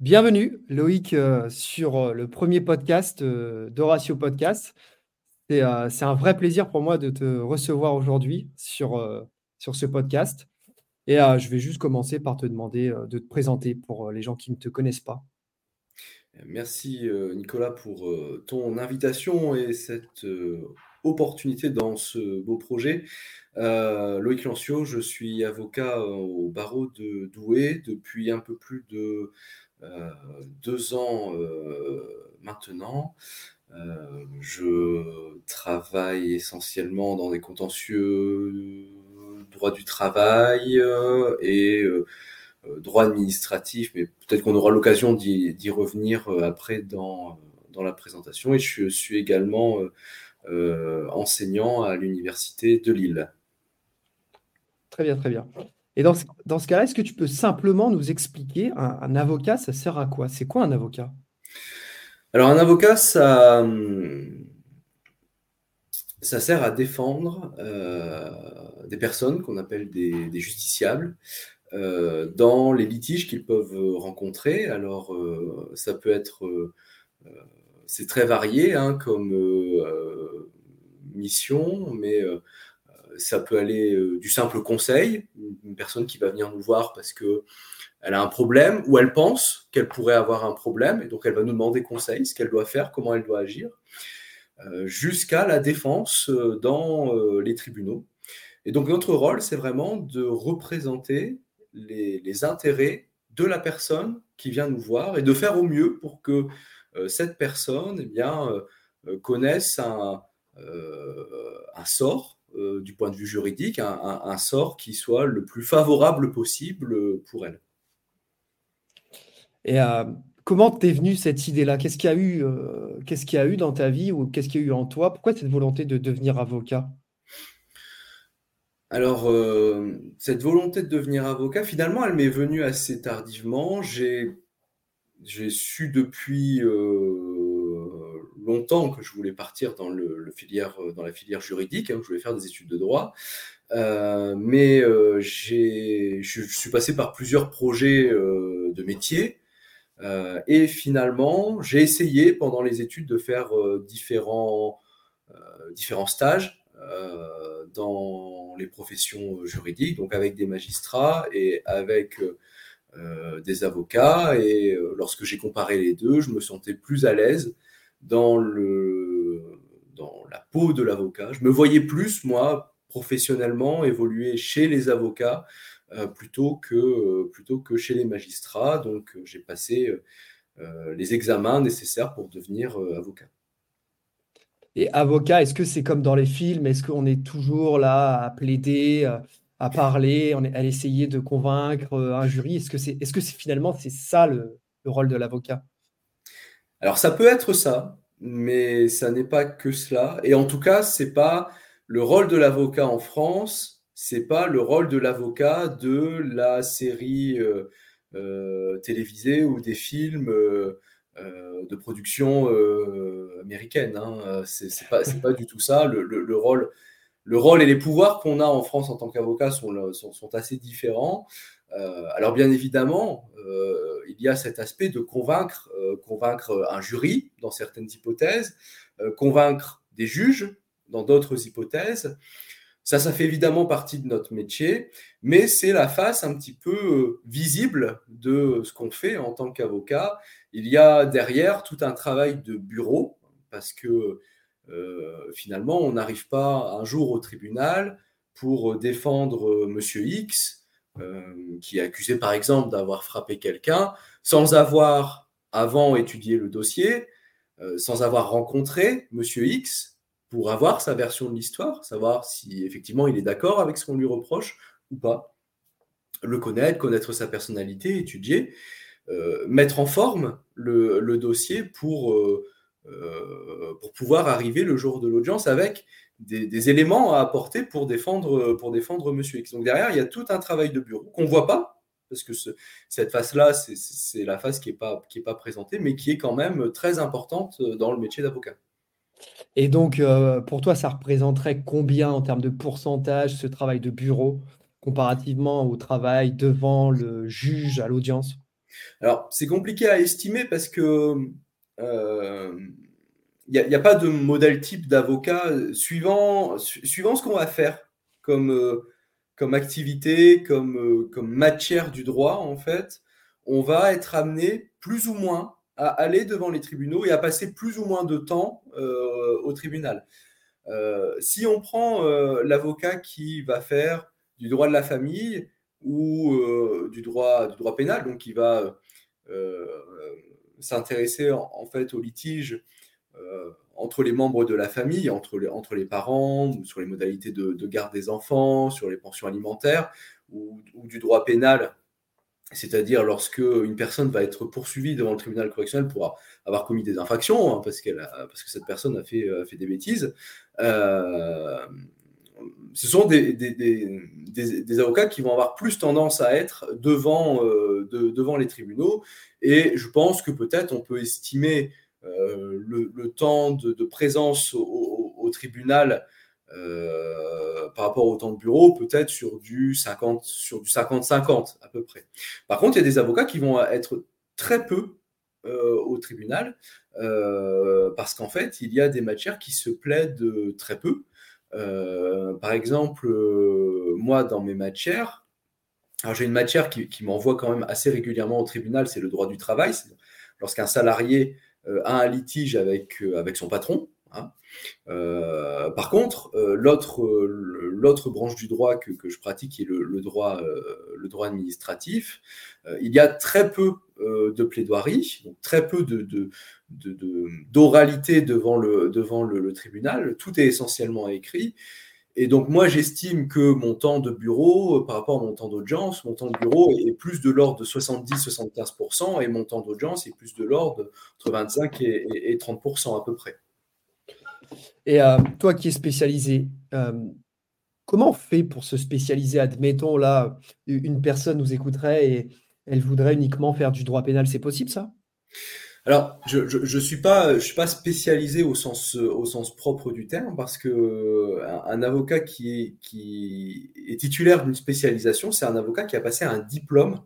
Bienvenue, Loïc, euh, sur euh, le premier podcast euh, d'Horatio Podcast. C'est un vrai plaisir pour moi de te recevoir aujourd'hui sur, sur ce podcast. Et je vais juste commencer par te demander de te présenter pour les gens qui ne te connaissent pas. Merci Nicolas pour ton invitation et cette opportunité dans ce beau projet. Loïc Lancio, je suis avocat au barreau de Douai depuis un peu plus de deux ans euh, maintenant. Euh, je travaille essentiellement dans des contentieux droit du travail et droit administratif, mais peut-être qu'on aura l'occasion d'y revenir après dans, dans la présentation. Et je suis également enseignant à l'Université de Lille. Très bien, très bien. Et dans ce, cas-là, est-ce que tu peux simplement nous expliquer un, avocat, ça sert à quoi? C'est quoi un avocat? Alors un avocat, ça, ça sert à défendre euh, des personnes qu'on appelle des, justiciables euh, dans les litiges qu'ils peuvent rencontrer. Alors euh, ça peut être, c'est très varié hein, comme mission, mais ça peut aller euh, du simple conseil, une personne qui va venir nous voir parce que elle a un problème ou elle pense qu'elle pourrait avoir un problème et donc elle va nous demander conseil, ce qu'elle doit faire, comment elle doit agir, euh, jusqu'à la défense euh, dans les tribunaux. Et donc notre rôle, c'est vraiment de représenter les, intérêts de la personne qui vient nous voir et de faire au mieux pour que cette personne eh bien, connaisse un, un sort euh, du point de vue juridique, un, sort qui soit le plus favorable possible pour elle. Et euh, comment t'es venue cette idée-là? Qu'est-ce qu'il y a eu euh, Qu'est-ce qu'il y a eu dans ta vie ou qu'est-ce qu'il y a eu en toi? Pourquoi cette volonté de devenir avocat? Alors, cette volonté de devenir avocat, finalement, elle m'est venue assez tardivement. J'ai su depuis longtemps que je voulais partir dans, le, filière, euh, dans la filière juridique, hein, je voulais faire des études de droit. Euh, mais euh, je, suis passé par plusieurs projets de métier. et finalement, j'ai essayé pendant les études de faire différents, différents stages dans les professions juridiques, donc avec des magistrats et avec des avocats. Et lorsque j'ai comparé les deux, je me sentais plus à l'aise dans, la peau de l'avocat. Je me voyais plus, moi, professionnellement, évoluer chez les avocats euh, plutôt, que, euh, plutôt que chez les magistrats. Donc, euh, j'ai passé les examens nécessaires pour devenir avocat. Et avocat, est-ce que c'est comme dans les films? Est-ce qu'on est toujours là à plaider, à parler, à essayer de convaincre un jury? Est-ce que, c'est, est-ce que c'est, finalement c'est ça le rôle de l'avocat? Alors ça peut être ça, mais ça n'est pas que cela. Et en tout cas, c'est pas le rôle de l'avocat en France, c'est pas le rôle de l'avocat de la série euh, euh, télévisée ou des films euh, de production américaine. Hein. C'est pas, du tout ça. Le, rôle, le rôle et les pouvoirs qu'on a en France en tant qu'avocat sont, sont, assez différents. Alors bien évidemment, il y a cet aspect de convaincre, euh, convaincre un jury dans certaines hypothèses, euh, convaincre des juges dans d'autres hypothèses. Ça, ça fait évidemment partie de notre métier, mais c'est la face un petit peu euh, visible de ce qu'on fait en tant qu'avocat. Il y a derrière tout un travail de bureau, parce que finalement, on n'arrive pas un jour au tribunal pour défendre Monsieur X euh, qui est accusé par exemple d'avoir frappé quelqu'un sans avoir avant étudié le dossier, euh, sans avoir rencontré Monsieur X pour avoir sa version de l'histoire, savoir si effectivement il est d'accord avec ce qu'on lui reproche ou pas, le connaître, connaître sa personnalité, étudier, euh, mettre en forme le, dossier pour, pour pouvoir arriver le jour de l'audience avec des, éléments à apporter pour défendre, pour défendre Monsieur X. Donc derrière, il y a tout un travail de bureau qu'on ne voit pas, parce que cette face-là, c'est la face qui n'est pas, qui est pas présentée, mais qui est quand même très importante dans le métier d'avocat. Et donc, euh, pour toi, ça représenterait combien en termes de pourcentage ce travail de bureau comparativement au travail devant le juge à l'audience? Alors, c'est compliqué à estimer parce que il n'y a, pas de modèle type d'avocat suivant, suivant ce qu'on va faire comme, comme activité, comme, comme matière du droit, en fait. On va être amené plus ou moins à aller devant les tribunaux et à passer plus ou moins de temps au tribunal. si on prend l'avocat qui va faire du droit de la famille ou euh, du, droit, du droit pénal, donc qui va euh, s'intéresser en, fait au litige euh, entre les membres de la famille, entre les, entre les parents, sur les modalités de, garde des enfants, sur les pensions alimentaires, ou, du droit pénal, c'est-à-dire lorsque une personne va être poursuivie devant le tribunal correctionnel pour avoir commis des infractions, hein, parce, parce que cette personne a fait, fait des bêtises. Euh, ce sont des, avocats qui vont avoir plus tendance à être devant, euh, devant les tribunaux. Et je pense que peut-être on peut estimer euh, le, temps de, présence au, tribunal euh, par rapport au temps de bureau, peut-être sur du 50 sur du 50-50 à peu près. Par contre, il y a des avocats qui vont être très peu au tribunal parce qu'en fait, il y a des matières qui se plaident très peu. Euh, par exemple, euh, moi, dans mes matières, j'ai une matière qui, m'envoie quand même assez régulièrement au tribunal, c'est le droit du travail. Lorsqu'un salarié euh, a un litige avec, avec son patron, hein. par contre, l'autre branche du droit que, je pratique, qui est le, droit, le droit administratif, il y a très peu de plaidoirie, donc très peu de, d'oralité devant, le, devant le, tribunal. Tout est essentiellement écrit. Et donc, moi, j'estime que mon temps de bureau, euh, par rapport à mon temps d'audience, mon temps de bureau est plus de l'ordre de 70-75%, et mon temps d'audience est plus de l'ordre entre 25 et, 30% à peu près. Et euh, toi qui es spécialisé, euh, comment on fait pour se spécialiser? Admettons, là, une personne nous écouterait et elle voudrait uniquement faire du droit pénal. C'est possible, ça? Alors, je ne je, suis, pas, je suis pas spécialisé au sens, au sens propre du terme parce que un, avocat qui est, qui est titulaire d'une spécialisation, c'est un avocat qui a passé un diplôme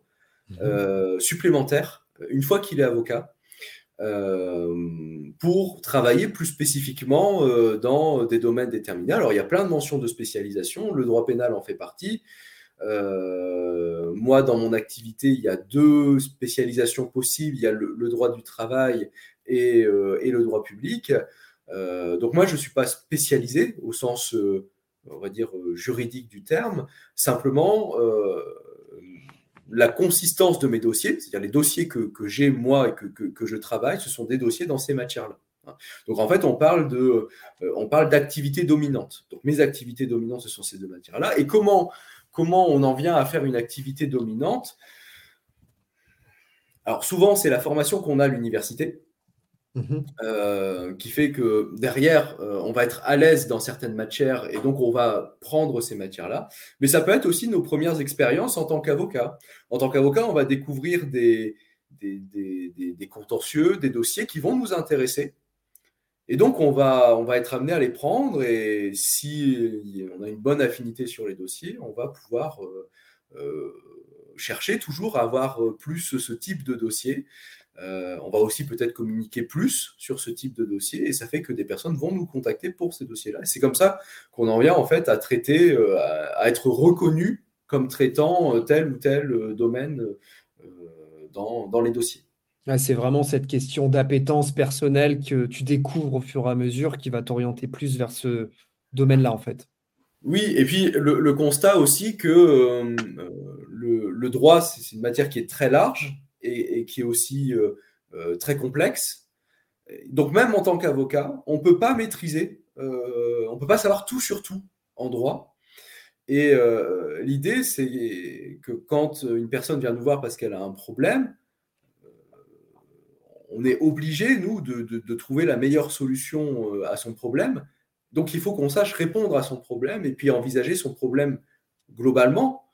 mmh euh, supplémentaire une fois qu'il est avocat euh, pour travailler plus spécifiquement euh, dans des domaines déterminés. Alors, il y a plein de mentions de spécialisation, le droit pénal en fait partie. Euh, moi, dans mon activité, il y a deux spécialisations possibles. Il y a le, droit du travail et, euh, le droit public. Euh, donc moi, je ne suis pas spécialisé au sens, on va dire, juridique du terme. Simplement, la consistance de mes dossiers, c'est-à-dire les dossiers que, j'ai moi et que, je travaille, ce sont des dossiers dans ces matières-là. Donc en fait, on parle de, on parle d'activités dominantes. Donc mes activités dominantes, ce sont ces deux matières-là. Et comment comment on en vient à faire une activité dominante Alors souvent, c'est la formation qu'on a à l'université. Mhm. Euh, qui fait que derrière, euh, on va être à l'aise dans certaines matières et donc on va prendre ces matières-là. Mais ça peut être aussi nos premières expériences en tant qu'avocat. En tant qu'avocat, on va découvrir des, des, contentieux, des dossiers qui vont nous intéresser. Et donc, on va, être amené à les prendre et si on a une bonne affinité sur les dossiers, on va pouvoir euh, euh, chercher toujours à avoir euh, plus ce type de dossier. on va aussi peut-être communiquer plus sur ce type de dossier et ça fait que des personnes vont nous contacter pour ces dossiers-là. C'est comme ça qu'on en vient en fait à traiter, à, être reconnu comme traitant tel ou tel domaine dans les dossiers c'est vraiment cette question d'appétence personnelle que tu découvres au fur et à mesure qui va t'orienter plus vers ce domaine-là, en fait. Oui, et puis le, constat aussi que euh, le, droit, c'est une matière qui est très large et, qui est aussi euh, euh, très complexe. Donc même en tant qu'avocat, on ne peut pas maîtriser, on ne peut pas savoir tout sur tout en droit. Et l'idée, c'est que quand une personne vient nous voir parce qu'elle a un problème, on est obligé, nous, de, trouver la meilleure solution euh, à son problème. Donc, il faut qu'on sache répondre à son problème et puis envisager son problème globalement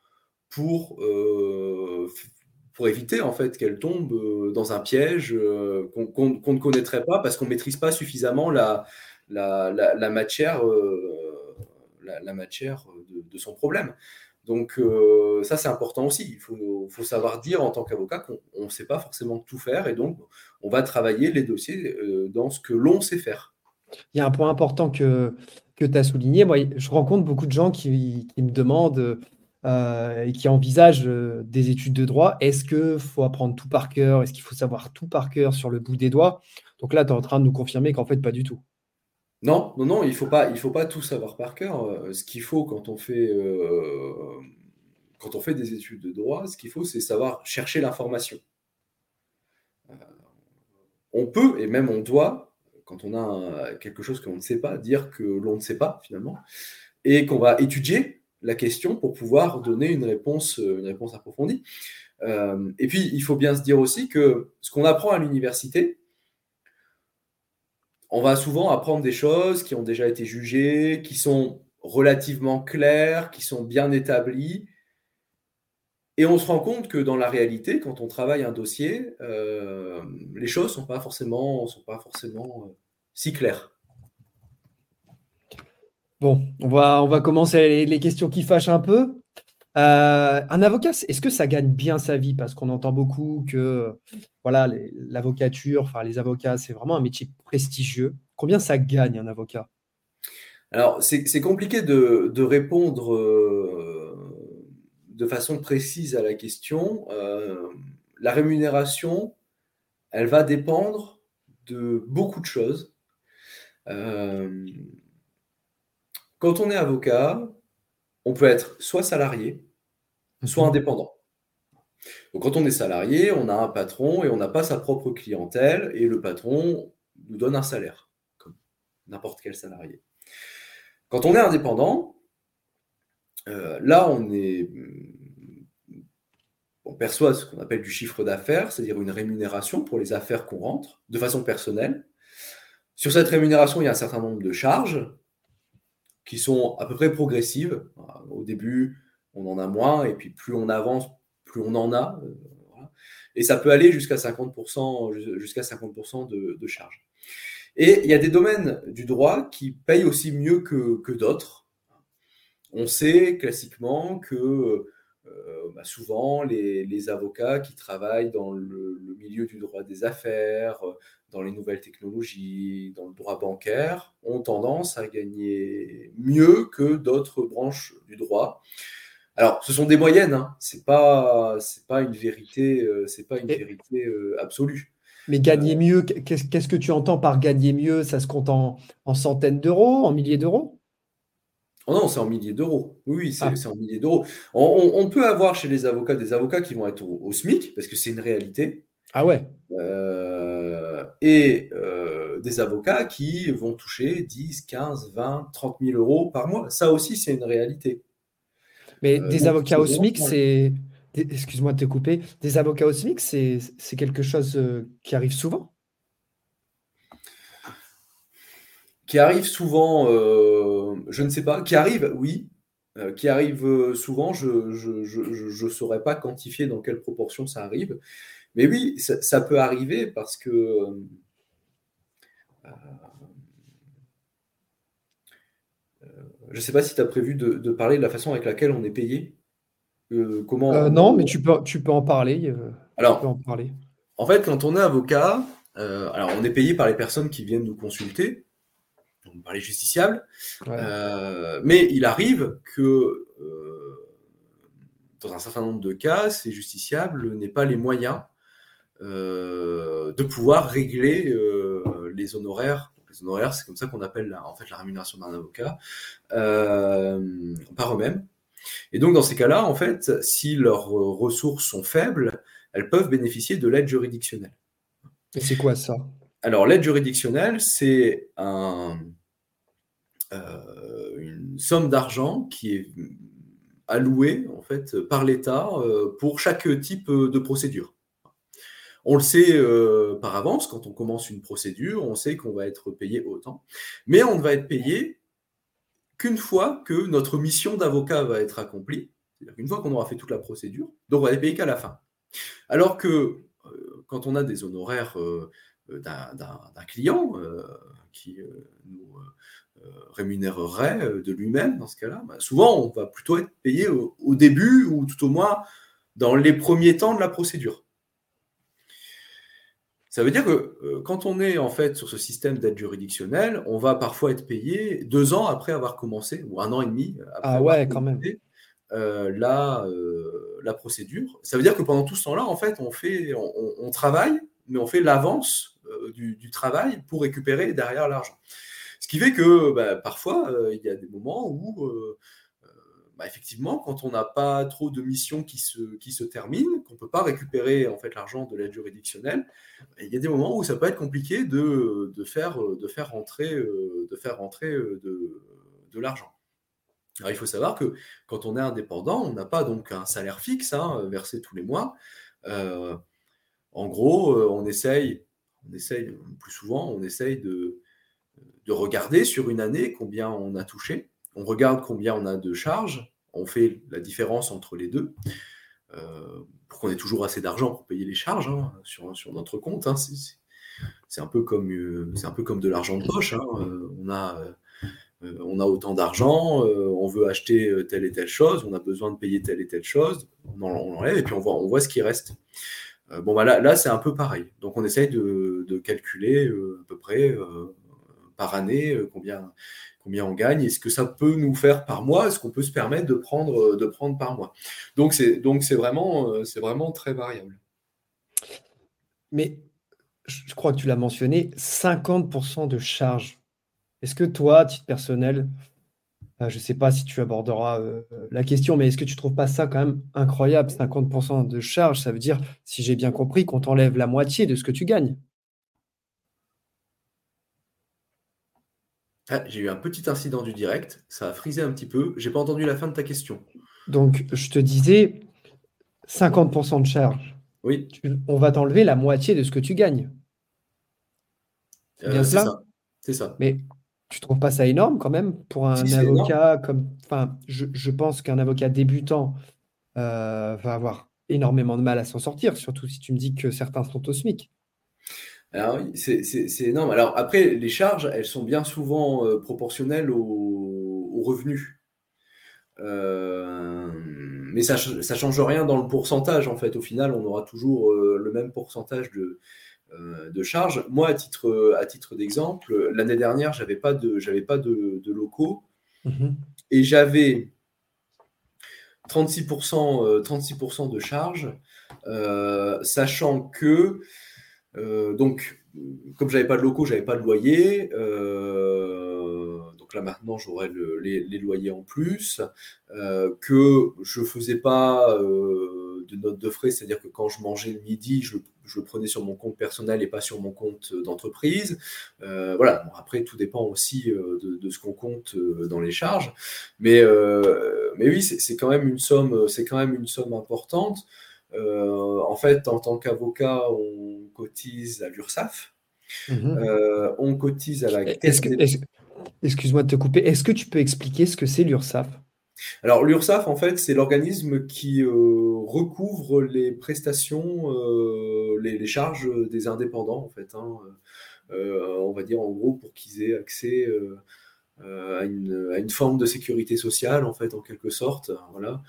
pour, euh, éviter en fait qu'elle tombe euh, dans un piège qu'on ne connaîtrait pas parce qu'on ne maîtrise pas suffisamment la, matière, la, matière de, son problème. Donc euh, ça, c'est important aussi. Il faut, savoir dire en tant qu'avocat qu'on ne sait pas forcément tout faire et donc on va travailler les dossiers euh, dans ce que l'on sait faire. Il y a un point important que, que tu as souligné. Moi, je rencontre beaucoup de gens qui, me demandent euh, et qui envisagent des études de droit. Est-ce qu'il faut apprendre tout par cœur? Est-ce qu'il faut savoir tout par cœur sur le bout des doigts? Donc là, tu es en train de nous confirmer qu'en fait, pas du tout. Non, non, non, il ne faut, pas, faut pas tout savoir par cœur. Euh, ce qu'il faut quand on fait, euh, quand on fait des études de droit, ce qu'il faut, c'est savoir chercher l'information. Euh, on peut, et même on doit, quand on a quelque chose qu'on ne sait pas, dire que l'on ne sait pas finalement, et qu'on va étudier la question pour pouvoir donner une réponse, une réponse approfondie. et puis, il faut bien se dire aussi que ce qu'on apprend à l'université, on va souvent apprendre des choses qui ont déjà été jugées, qui sont relativement claires, qui sont bien établies. Et on se rend compte que dans la réalité, quand on travaille un dossier, euh, les choses ne sont pas forcément, sont euh, si claires. Bon, on va commencer les questions qui fâchent un peu. Euh, un avocat, est-ce que ça gagne bien sa vie? Parce qu'on entend beaucoup que voilà, l'avocature, enfin les avocats, c'est vraiment un métier prestigieux. Combien ça gagne un avocat? Alors, c'est compliqué de, répondre euh, de façon précise à la question. Euh, la rémunération, elle va dépendre de beaucoup de choses. quand on est avocat, on peut être soit salarié, soit mhm. indépendant. Donc, quand on est salarié, on a un patron et on n'a pas sa propre clientèle et le patron nous donne un salaire, comme n'importe quel salarié. Quand on est indépendant, euh, là, on, est, on perçoit ce qu'on appelle du chiffre d'affaires, c'est-à-dire une rémunération pour les affaires qu'on rentre de façon personnelle. Sur cette rémunération, il y a un certain nombre de charges qui sont à peu près progressives. Au début, on en a moins, et puis plus on avance, plus on en a. Euh, et ça peut aller jusqu'à 50%, jusqu'à 50 de, de charges. Et il y a des domaines du droit qui payent aussi mieux que, d'autres. On sait classiquement que euh, bah, souvent les, avocats qui travaillent dans le, milieu du droit des affaires, dans les nouvelles technologies, dans le droit bancaire, ont tendance à gagner mieux que d'autres branches du droit. Alors, ce sont des moyennes, hein. c'est pas, c'est pas une vérité, euh, c'est pas une vérité euh, absolue. Mais gagner euh, mieux, qu'est-ce que tu entends par gagner mieux? Ça se compte en, centaines d'euros, en milliers d'euros? Oh non, c'est en milliers d'euros. Oui, ah. c'est en milliers d'euros. On, peut avoir chez les avocats des avocats qui vont être au, SMIC, parce que c'est une réalité. Ah ouais. et des avocats qui vont toucher 10, 15, 20, 30 000 euros par mois. Ça aussi, c'est une réalité. Mais euh, des avocats au SMIC, c'est. Excuse-moi de te couper. Des avocats au SMIC, c'est quelque chose euh, qui arrive souvent? Qui arrive souvent, euh, je ne sais pas. Qui arrive, oui. qui arrive souvent, je ne saurais pas quantifier dans quelle proportion ça arrive. Mais oui, ça peut arriver parce que Je ne sais pas si tu as prévu de, parler de la façon avec laquelle on est payé. Euh, comment euh, non, mais tu peux, tu peux en parler. Euh, alors, en, parler. en fait, quand on est avocat, alors on est payé par les personnes qui viennent nous consulter, par les justiciables, mais il arrive que dans un certain nombre de cas, ces justiciables n'aient pas les moyens de pouvoir régler les honoraires les honoraires, c'est comme ça qu'on appelle la, en fait, la rémunération d'un avocat, euh, par eux-mêmes. Et donc, dans ces cas-là, en fait, si leurs ressources sont faibles, elles peuvent bénéficier de l'aide juridictionnelle. Et c'est quoi ça? Alors, l'aide juridictionnelle, c'est un, euh, une somme d'argent qui est allouée, en fait, par l'État euh, pour chaque type de procédure. On le sait euh, par avance, quand on commence une procédure, on sait qu'on va être payé autant, mais on ne va être payé qu'une fois que notre mission d'avocat va être accomplie, c'est-à-dire qu'une fois qu'on aura fait toute la procédure, donc on va être payé qu'à la fin. Alors que euh, quand on a des honoraires euh, d'un client qui nous rémunérerait de lui-même dans ce cas-là, bah, souvent on va plutôt être payé au, début ou tout au moins dans les premiers temps de la procédure. Ça veut dire que quand on est en fait sur ce système d'aide juridictionnelle, on va parfois être payé deux ans après avoir commencé, ou un an et demi après ah ouais, quand même. la, la procédure. Ça veut dire que pendant tout ce temps-là, en fait, on, fait, on travaille, mais on fait l'avance euh, du, travail pour récupérer derrière l'argent. Ce qui fait que bah, parfois, euh, il y a des moments où, euh, bah, effectivement, quand on n'a pas trop de missions qui se, qui terminent, qu'on ne peut pas récupérer en fait, l'argent de l'aide juridictionnelle, il y a des moments où ça peut être compliqué de, faire, de rentrer, de, faire rentrer de, l'argent. Alors, il faut savoir que quand on est indépendant, on n'a pas donc un salaire fixe hein, versé tous les mois. en gros, on essaye on essaye, plus souvent, on essaye de regarder sur une année combien on a touché. On regarde combien on a de charges. On fait la différence entre les deux. Euh, pour qu'on ait toujours assez d'argent pour payer les charges hein, sur, notre compte. Hein. C'est un, peu comme, euh, de l'argent de poche. Hein. Euh, on, a, on autant d'argent, on veut acheter telle et telle chose, on a besoin de payer telle et telle chose, on, enlève et puis on voit, on ce qui reste. Euh, bon, bah là, c'est un peu pareil. Donc, on essaye de, calculer euh, à peu près euh, par année combien, combien on gagne et ce que ça peut nous faire par mois, est-ce qu'on peut se permettre de prendre, prendre par mois. Donc, c'est, vraiment, c'est vraiment très variable. Mais je crois que tu l'as mentionné, 50% de charges. Est-ce que toi, à titre personnel, je ne sais pas si tu aborderas la question, mais est-ce que tu ne trouves pas ça quand même incroyable 50% de charge, ça veut dire, si j'ai bien compris, qu'on t'enlève la moitié de ce que tu gagnes. Ah, j'ai eu un petit incident du direct, ça a frisé un petit peu. J'ai pas entendu la fin de ta question. Donc, je te disais 50% de charge. Oui. on va t'enlever la moitié de ce que tu gagnes. C'est bien ça. C'est ça. Mais tu trouves pas ça énorme quand même pour un avocat comme. Enfin, je, pense qu'un avocat débutant euh, va avoir énormément de mal à s'en sortir, surtout si tu me dis que certains sont au SMIC. Alors oui, c'est énorme. Alors après, les charges, elles sont bien souvent euh, proportionnelles aux, revenus. Euh, mais ça ne change rien dans le pourcentage, en fait. Au final, on aura toujours le même pourcentage de, euh, de charges. Moi, à titre, à titre d'exemple, l'année dernière, pas de, j'avais pas de, locaux mhm. et j'avais 36%, 36 euh, de charges, euh, sachant que, donc, comme j'avais pas de locaux, j'avais pas de loyer. donc là maintenant, j'aurais les, loyers en plus, que je faisais pas de notes de frais, c'est-à-dire que quand je mangeais le midi, je, le prenais sur mon compte personnel et pas sur mon compte d'entreprise. Euh, voilà, après, tout dépend aussi euh, de, ce qu'on compte euh, dans les charges. Mais, mais oui, c'est quand même une somme, c'est quand même une somme importante. En fait, en tant qu'avocat, on cotise à l'URSSAF. Mhm. on cotise à la Excuse-moi de te couper. Est-ce que tu peux expliquer ce que c'est l'URSSAF? Alors l'URSSAF, en fait, c'est l'organisme qui euh, recouvre les prestations, euh, les, charges des indépendants, en fait. Hein. Euh, on va dire en gros pour qu'ils aient accès à une, forme de sécurité sociale, en fait, en quelque sorte. Voilà.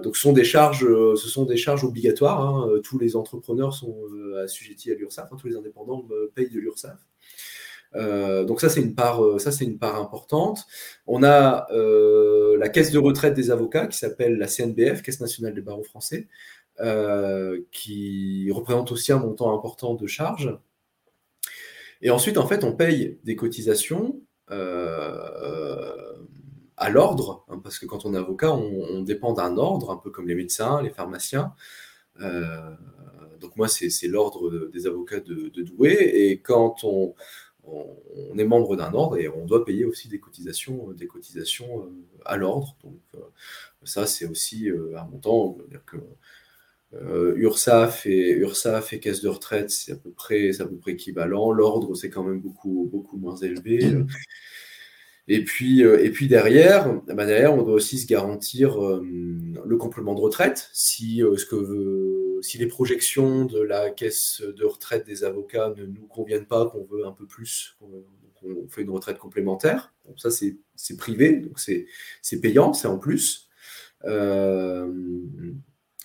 donc ce sont des charges, ce sont des charges obligatoires. Hein. Tous les entrepreneurs sont assujettis à l'URSSAF. Hein. Tous les indépendants payent de l'URSSAF. Euh, donc ça c'est une part, euh, ça c'est une part importante. On a euh, la caisse de retraite des avocats qui s'appelle la CNBF, Caisse nationale des barreaux français, qui représente aussi un montant important de charges. Et ensuite en fait on paye des cotisations à l'ordre, hein, parce que quand on est avocat on, dépend d'un ordre, un peu comme les médecins, les pharmaciens. donc moi c'est l'ordre des avocats de, Douai et quand on on, est membre d'un ordre et on doit payer aussi des cotisations, euh, des cotisations euh, à l'ordre. Donc euh, ça, c'est aussi un montant. URSAF et URSAF et caisse de retraite, c'est à peu près, à peu près équivalent. L'ordre, c'est quand même beaucoup, beaucoup moins élevé. Et puis, et puis derrière, bah derrière, on doit aussi se garantir le complément de retraite si ce que si les projections de la caisse de retraite des avocats ne nous conviennent pas, qu'on veut un peu plus, on fait une retraite complémentaire. ça, c'est privé, donc c'est payant, c'est en plus. Euh,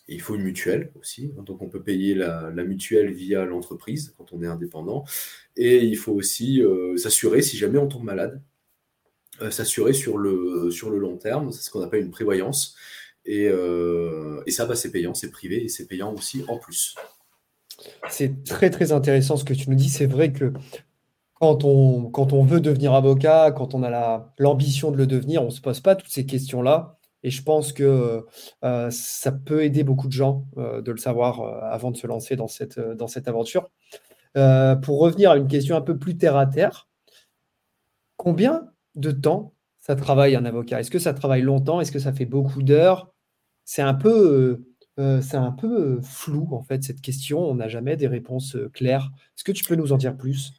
il faut une mutuelle aussi, donc on peut payer la, mutuelle via l'entreprise quand on est indépendant. Et il faut aussi euh, s'assurer, si jamais on tombe malade, euh, s'assurer sur le, sur le long terme, c'est ce qu'on appelle une prévoyance. Et, et ça, bah, c'est payant, c'est privé et c'est payant aussi en plus. C'est très très intéressant ce que tu nous dis. C'est vrai que quand on, quand on veut devenir avocat, quand on a l'ambition de le devenir, on ne se pose pas toutes ces questions-là. Et je pense que euh, ça peut aider beaucoup de gens euh, de le savoir euh, avant de se lancer dans cette, dans cette aventure. pour revenir à une question un peu plus terre à terre, combien de temps ça travaille un avocat? Est-ce que ça travaille longtemps? Est-ce que ça fait beaucoup d'heures? C'est un peu c'est un peu flou en fait cette question. On n'a jamais des réponses claires. Est-ce que tu peux nous en dire plus?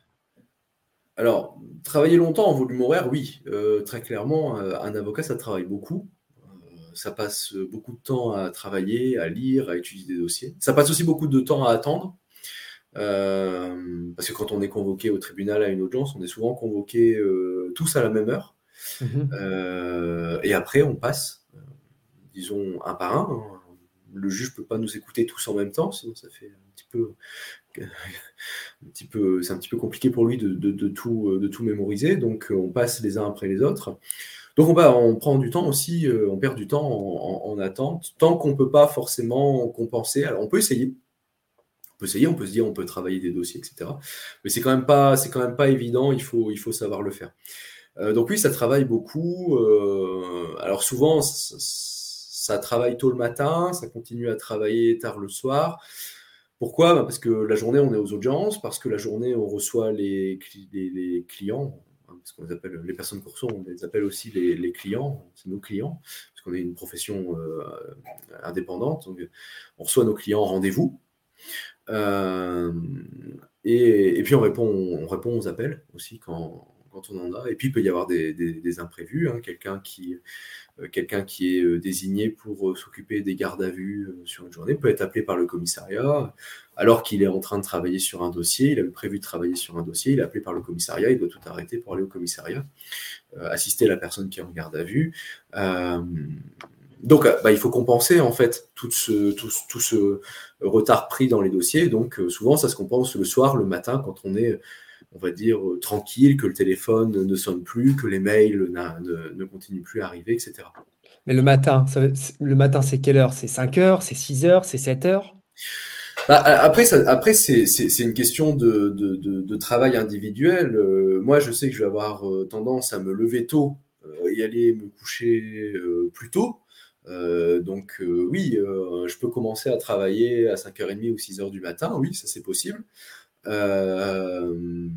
Alors, travailler longtemps en volume horaire, oui, très clairement, un avocat, ça travaille beaucoup. Euh, ça passe beaucoup de temps à travailler, à lire, à étudier des dossiers. Ça passe aussi beaucoup de temps à attendre. parce que quand on est convoqué au tribunal à une audience, on est souvent convoqué tous à la même heure. Mhm. et après, on passe, disons, un par un. Hein. Le juge ne peut pas nous écouter tous en même temps, sinon ça fait un petit peu un petit peu, c'est un petit peu compliqué pour lui de, tout, euh, de tout mémoriser. Donc, euh, on passe les uns après les autres. Donc, on, prend du temps aussi, euh, on perd du temps en, attente, tant qu'on ne peut pas forcément compenser. Alors, on peut essayer. On peut essayer, on peut se dire, on peut travailler des dossiers, etc. Mais c'est quand même pas, quand même pas évident. Il faut, savoir le faire. donc oui, ça travaille beaucoup. alors souvent, ça, travaille tôt le matin, ça continue à travailler tard le soir. Pourquoi? Bah, Parce que la journée, on est aux audiences, parce que la journée, on reçoit les, clients, qu'on les appelle les personnes on les appelle aussi les, clients, c'est nos clients, parce qu'on est une profession euh, indépendante, donc on reçoit nos clients en rendez-vous. Euh, et, puis on répond, on répond aux appels aussi quand, on en a. Et puis il peut y avoir des, imprévus, hein, quelqu'un qui, quelqu'un qui est euh, désigné pour euh, s'occuper des gardes à vue sur une journée peut être appelé par le commissariat alors qu'il est en train de travailler sur un dossier, il avait prévu de travailler sur un dossier, il est appelé par le commissariat, il doit tout arrêter pour aller au commissariat, assister la personne qui est en garde à vue. donc, bah, il faut compenser en fait tout, ce retard pris dans les dossiers. Donc, souvent, ça se compense le soir, le matin, quand on est on va dire, euh, tranquille, que le téléphone ne sonne plus, que les mails ne, continuent plus à arriver, etc. Mais le matin, le matin, c'est quelle heure? C'est 5 heures, c'est 6 heures, c'est 7 heures? Bah, après, après c'est une question de, travail individuel. Euh, moi, je sais que je vais avoir euh, tendance à me lever tôt et aller me coucher plus tôt. donc oui, je peux commencer à travailler à 5h30 ou 6h du matin, oui, ça c'est possible. Euh,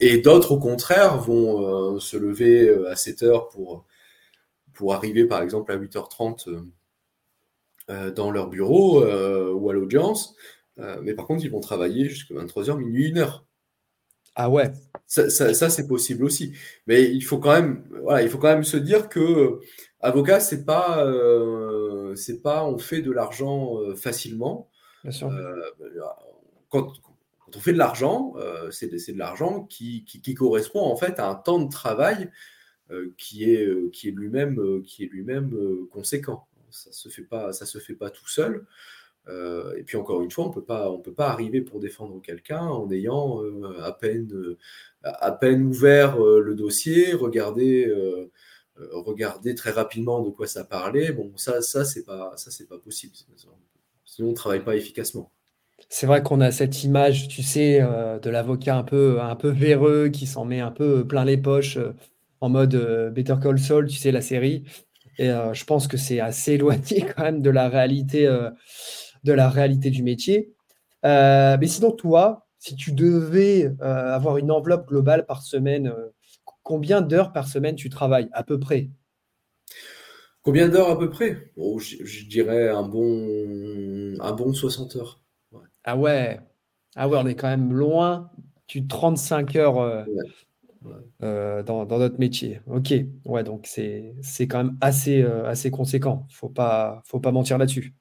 et d'autres, au contraire, vont euh, se lever euh, à 7 heures pour, pour arriver, par exemple, à 8h30 dans leur bureau ou à l'audience. mais par contre, ils vont travailler jusqu'à 23h, minuit, 1h. Ah ouais. Ça, ça, c'est possible aussi. Mais il faut quand même, voilà, il faut quand même se dire que avocat, c'est pas, c'est pas, on fait de l'argent facilement. Bien sûr. quand, on fait de l'argent, euh, c'est de, l'argent qui, correspond en fait à un temps de travail euh, qui est, euh, qui est lui-même qui lui-même conséquent. Ça se fait pas, ça se fait pas tout seul. et puis encore une fois, on peut pas, peut pas arriver pour défendre quelqu'un en ayant à peine, à peine ouvert le dossier, regarder, très rapidement de quoi ça parlait. Bon, ça, ça c'est pas, pas possible. Sinon, on travaille pas efficacement. C'est vrai qu'on a cette image, tu sais, euh, de l'avocat un peu, un peu véreux qui s'en met un peu plein les poches euh, en mode euh, Better Call Saul, tu sais, la série. Et je pense que c'est assez éloigné quand même de la réalité, du métier. mais sinon, toi, si tu devais avoir une enveloppe globale par semaine, combien d'heures par semaine tu travailles à peu près? Combien d'heures à peu près? Je, dirais un bon, un bon 60 heures. Ah ouais. Ah ouais, on est quand même loin du 35 heures euh, euh, dans, notre métier. Ok. Ouais, donc c'est, c'est quand même assez, euh, assez conséquent. Faut pas, faut pas mentir là-dessus.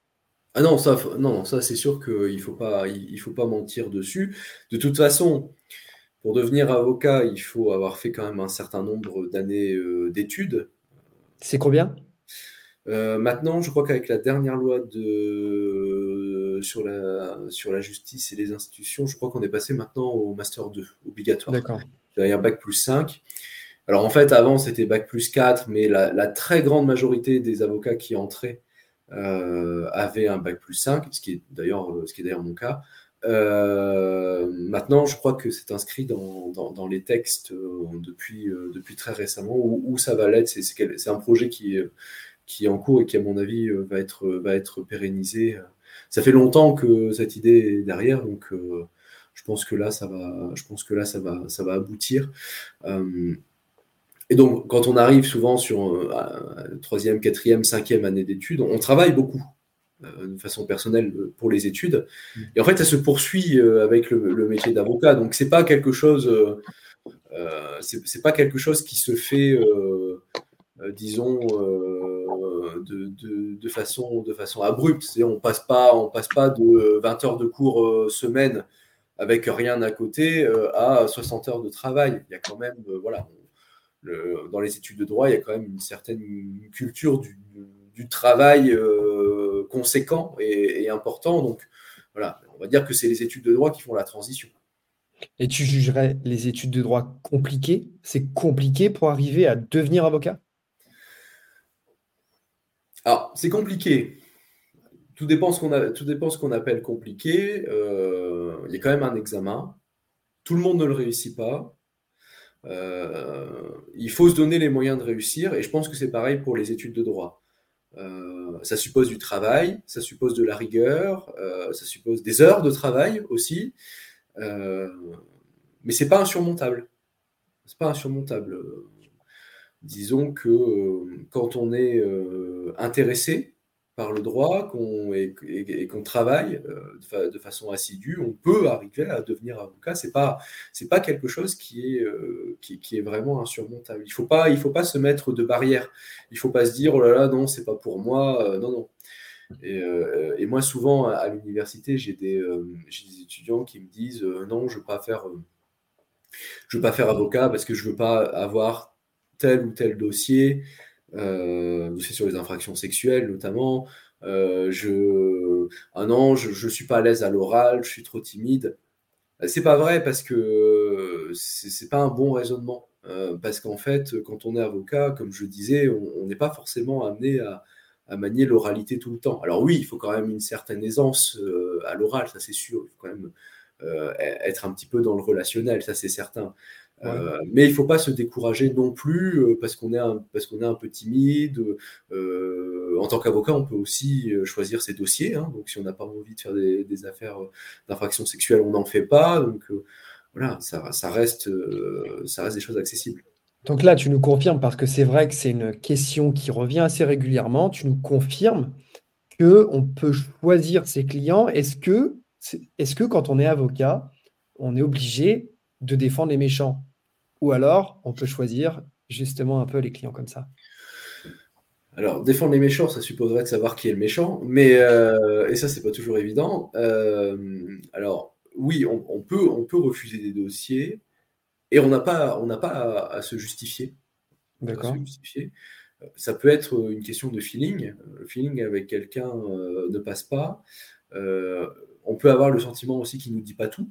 Ah non, ça, non, ça c'est sûr qu'il ne faut, pas, il, faut pas mentir dessus. De toute façon, pour devenir avocat, il faut avoir fait quand même un certain nombre d'années d'études. C'est combien? Maintenant, je crois qu'avec la dernière loi de, sur, la, sur la justice et les institutions, je crois qu'on est passé maintenant au Master 2, obligatoire. D'accord. Derrière Bac plus 5. Alors en fait, avant, c'était Bac plus 4, mais la, très grande majorité des avocats qui entraient euh, avaient un Bac plus 5, ce qui est d'ailleurs mon cas. Euh, maintenant, je crois que c'est inscrit dans, dans, les textes euh, depuis, depuis très récemment, où, ça va l'être. C'est un projet qui est, qui est en cours et qui, à mon avis, va être, va être pérennisé. Ça fait longtemps que cette idée est derrière, donc je pense que là, ça va, je pense que là, ça va, ça va aboutir. Et donc, quand on arrive souvent sur euh, troisième, quatrième, cinquième année d'études, on travaille beaucoup euh, de façon personnelle euh, pour les études. Mm. Et en fait, ça se poursuit avec le, métier d'avocat. Donc, c'est pas quelque chose, c'est pas quelque chose qui se fait, disons, de, façon, de façon abrupte. On passe pas, on passe pas de 20 heures de cours semaine avec rien à côté à 60 heures de travail. Il y a quand même, voilà, dans les études de droit, il y a quand même une certaine culture du, travail euh, conséquent et, important. Donc, voilà, on va dire que c'est les études de droit qui font la transition. Et tu jugerais les études de droit compliquées? C'est compliqué pour arriver à devenir avocat? Alors, c'est compliqué. Tout dépend ce qu'on ce qu'on appelle compliqué. Euh, il y a quand même un examen. Tout le monde ne le réussit pas. Euh, il faut se donner les moyens de réussir, et je pense que c'est pareil pour les études de droit. Euh, ça suppose du travail, ça suppose de la rigueur, ça suppose des heures de travail aussi, mais c'est pas insurmontable. C'est pas insurmontable. Disons que quand on est intéressé par le droit et, qu'on travaille euh, de, façon assidue, on peut arriver à devenir avocat. C'est pas c'est pas quelque chose qui est euh, qui, est vraiment insurmontable. Il faut pas faut pas se mettre de barrière. Il faut pas se dire oh là là non c'est pas pour moi euh, non non. Et, moi souvent à, l'université j'ai des, des étudiants qui me disent non je veux pas faire je veux pas faire avocat parce que je veux pas avoir tel ou tel dossier euh, sur les infractions sexuelles notamment. Euh, je, ah non, je ne suis pas à l'aise à l'oral, je suis trop timide. Euh, c'est pas vrai parce que c'est pas un bon raisonnement. parce qu'en fait, quand on est avocat, comme je disais, on n'est pas forcément amené à, à manier l'oralité tout le temps. Alors oui, il faut quand même une certaine aisance à l'oral, ça c'est sûr. Il faut quand même être un petit peu dans le relationnel, ça c'est certain. Euh, mais il ne faut pas se décourager non plus euh, parce qu'on est, un, parce qu'on est un peu timide. Euh, en tant qu'avocat, on peut aussi choisir ses dossiers. Hein. donc, si on n'a pas envie de faire des, affaires d'infraction sexuelle, on n'en fait pas. Donc, voilà, ça, ça, reste, ça reste des choses accessibles. Donc là, tu nous confirmes, parce que c'est vrai que c'est une question qui revient assez régulièrement, tu nous confirmes qu'on peut choisir ses clients. Est-ce que, est-ce que quand on est avocat, on est obligé de défendre les méchants? Ou alors, on peut choisir justement un peu les clients comme ça. Alors, défendre les méchants, ça supposerait de savoir qui est le méchant, mais euh, et ça, c'est pas toujours évident. Euh, alors, oui, on, peut, on peut refuser des dossiers et on n'a pas, on n'a pas à, se justifier. D'accord. Ça peut être une question de feeling. Le feeling avec quelqu'un euh, ne passe pas. on peut avoir le sentiment aussi qu'il nous dit pas tout.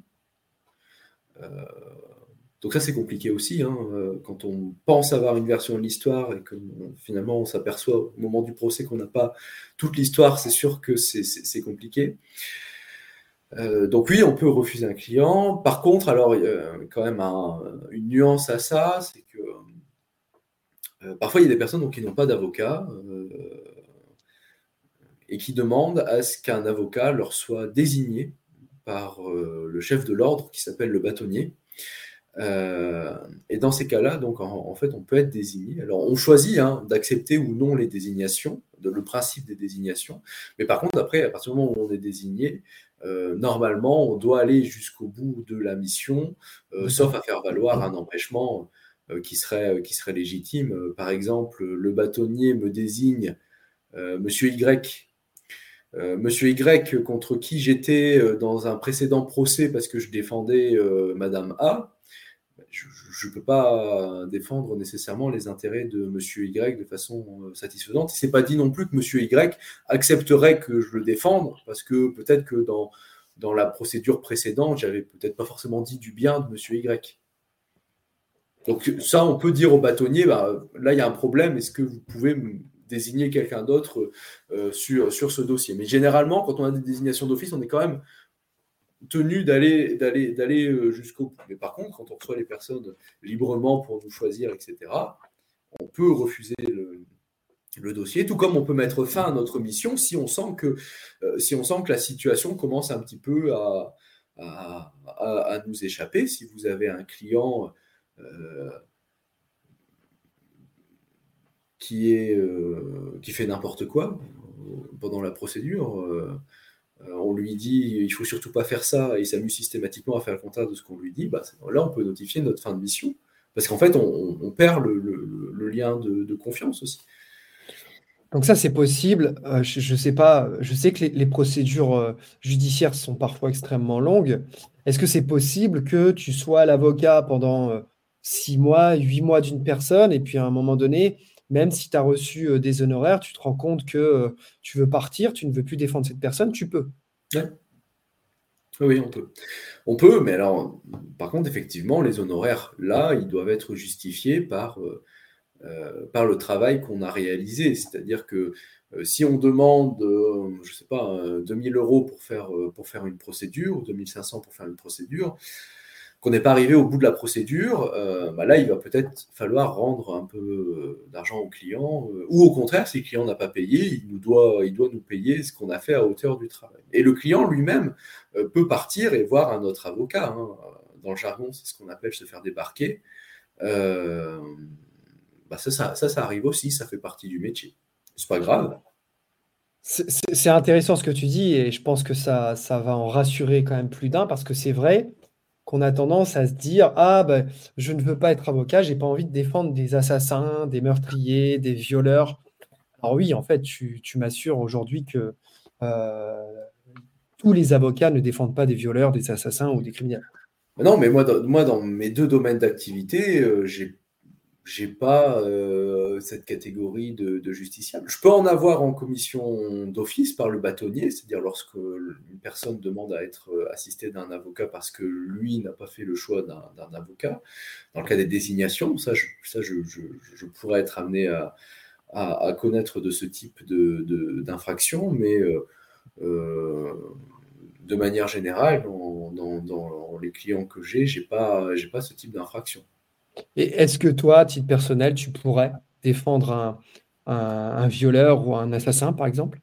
Donc ça, c'est compliqué aussi, hein, euh, quand on pense avoir une version de l'histoire et que finalement on s'aperçoit au moment du procès qu'on n'a pas toute l'histoire, c'est sûr que c'est compliqué. Euh, donc oui, on peut refuser un client. Par contre, alors il y a quand même une nuance à ça, c'est que euh, parfois il y a des personnes qui n'ont pas d'avocat et qui demandent à ce qu'un avocat leur soit désigné par le chef de l'ordre qui s'appelle le bâtonnier. Euh, et dans ces cas-là, donc en, fait, on peut être désigné. Alors, on choisit hein, d'accepter ou non les désignations, de, le principe des désignations. Mais par contre, après, à partir du moment où on est désigné, euh, normalement, on doit aller jusqu'au bout de la mission, euh, sauf à faire valoir un empêchement qui serait qui serait légitime. par exemple, le bâtonnier me désigne Monsieur Y Monsieur Y contre qui j'étais dans un précédent procès parce que je défendais Madame A, je ne peux pas défendre nécessairement les intérêts de Monsieur Y de façon satisfaisante. Ce n'est pas dit non plus que Monsieur Y accepterait que je le défende, parce que peut-être que dans, dans la procédure précédente, j'avais peut-être pas forcément dit du bien de Monsieur Y. Donc ça, on peut dire au bâtonnier, bah, là, il y a un problème, est-ce que vous pouvez désigner quelqu'un d'autre euh, sur, sur ce dossier? Mais généralement, quand on a des désignations d'office, on est quand même tenu d'aller d'aller d'aller euh, jusqu'au bout. Mais par contre, quand on reçoit les personnes librement pour nous choisir, etc., on peut refuser le, dossier, tout comme on peut mettre fin à notre mission si on sent que, euh, si on sent que la situation commence un petit peu à, à, nous échapper. Si vous avez un client euh, qui, est, qui fait n'importe quoi pendant la procédure, on lui dit il faut surtout pas faire ça et il s'amuse systématiquement à faire le contraire de ce qu'on lui dit, bah, là on peut notifier notre fin de mission. Parce qu'en fait, on, perd le, lien de, confiance aussi. Donc ça, c'est possible. Euh, je, sais pas, je sais que les, procédures euh, judiciaires sont parfois extrêmement longues. Est-ce que c'est possible que tu sois l'avocat pendant euh, six mois, huit mois d'une personne, et puis à un moment donné, même si tu as reçu des honoraires, tu te rends compte que tu veux partir, tu ne veux plus défendre cette personne, tu peux. Oui, on peut. On peut, mais alors, par contre, effectivement, les honoraires, là, ils doivent être justifiés par euh, le travail qu'on a réalisé. C'est-à-dire que euh, si on demande, euh, je ne sais pas, 2000 euros pour faire, pour faire une procédure, ou 2500 pour faire une procédure, qu'on n'est pas arrivé au bout de la procédure, bah là, il va peut-être falloir rendre un peu d'argent au client, ou au contraire, si le client n'a pas payé, il, doit, nous payer ce qu'on a fait à hauteur du travail. Et le client lui-même peut partir et voir un autre avocat. Hein. Dans le jargon, c'est ce qu'on appelle se faire débarquer. Bah, ça, ça, arrive aussi, ça fait partie du métier. C'est pas grave. C'est intéressant ce que tu dis et je pense que ça, ça va en rassurer quand même plus d'un parce que c'est vrai qu'on a tendance à se dire Ah, ben, je ne veux pas être avocat, j'ai pas envie de défendre des assassins, des meurtriers, des violeurs. Alors, oui, en fait, tu, m'assures aujourd'hui que euh, tous les avocats ne défendent pas des violeurs, des assassins ou des criminels. Non, mais moi, dans, mes deux domaines d'activité, euh, j'ai j'ai pas euh, cette catégorie de, de, justiciable. Je peux en avoir en commission d'office par le bâtonnier, c'est-à-dire lorsque une personne demande à être euh, assistée d'un avocat parce que lui n'a pas fait le choix d'un avocat. Dans le cas des désignations, ça, je, ça, je, je, pourrais être amené à, connaître de ce type d'infraction, mais euh, de manière générale, dans, les clients que j'ai, j'ai pas, j'ai pas ce type d'infraction. Et est-ce que toi, à titre personnel, tu pourrais défendre un, violeur ou un assassin, par exemple?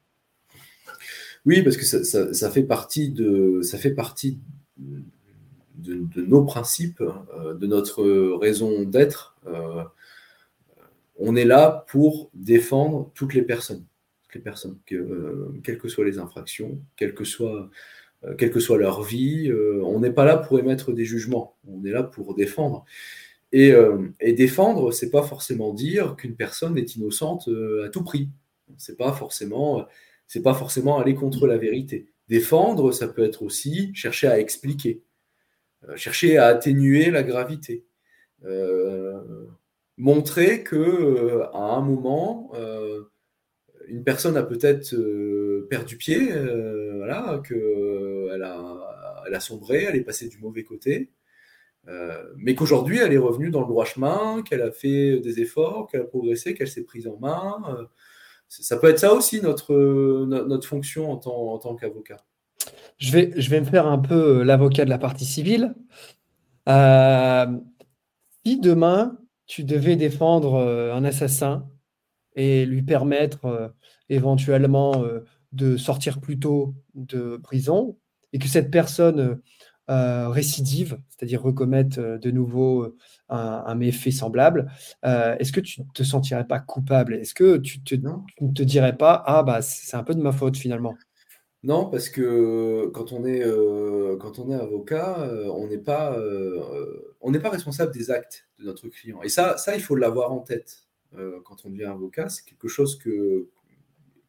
Oui, parce que ça, fait partie de, nos principes, euh, de notre raison d'être. Euh, on est là pour défendre toutes les personnes, personnes, euh, quelles que soient les infractions, quelle que soit, quelle que soit leur vie. on n'est pas là pour émettre des jugements, on est là pour défendre. Et, euh, et défendre, c'est pas forcément dire qu'une personne est innocente euh, à tout prix. C'est pas forcément, c'est pas forcément aller contre la vérité. Défendre, ça peut être aussi chercher à expliquer, euh, chercher à atténuer la gravité, montrer que à un moment, une personne a peut-être perdu pied, voilà, qu'elle elle a sombré, elle est passée du mauvais côté, euh, mais qu'aujourd'hui, elle est revenue dans le droit chemin, qu'elle a fait des efforts, qu'elle a progressé, qu'elle s'est prise en main. Euh, ça peut être ça aussi, notre, notre fonction en tant, qu'avocat. Je vais, je vais me faire un peu euh, l'avocat de la partie civile. si demain, tu devais défendre un assassin et lui permettre éventuellement de sortir plus tôt de prison, et que cette personne euh, récidive, c'est-à-dire recommettre euh, de nouveau euh, un, méfait semblable, est-ce que tu ne te sentirais pas coupable? Est-ce que tu, te, ne te dirais pas Ah, bah, c'est un peu de ma faute finalement? Non, parce que quand on est, quand on est avocat, on n'est pas, on n'est pas responsable des actes de notre client. Et ça, ça il faut l'avoir en tête quand on devient avocat. C'est quelque chose que,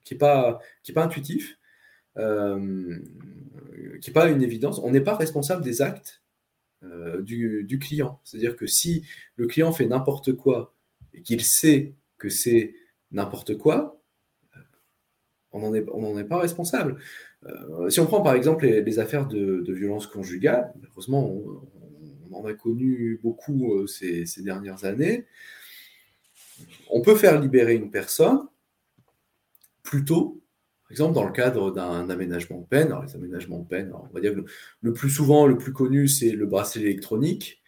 qui n'est pas, qui est pas intuitif. Euh, qui n'est pas une évidence. On n'est pas responsable des actes euh, du, client. C'est-à-dire que si le client fait n'importe quoi et qu'il sait que c'est n'importe quoi, on n'en est, pas responsable. si on prend par exemple les, affaires de, violence conjugale, heureusement, on, en a connu beaucoup ces, ces dernières années on peut faire libérer une personne plutôt, par exemple, dans le cadre d'un aménagement de peine. Alors, les aménagements de peine, on va dire que le, plus souvent, le plus connu, c'est le bracelet électronique.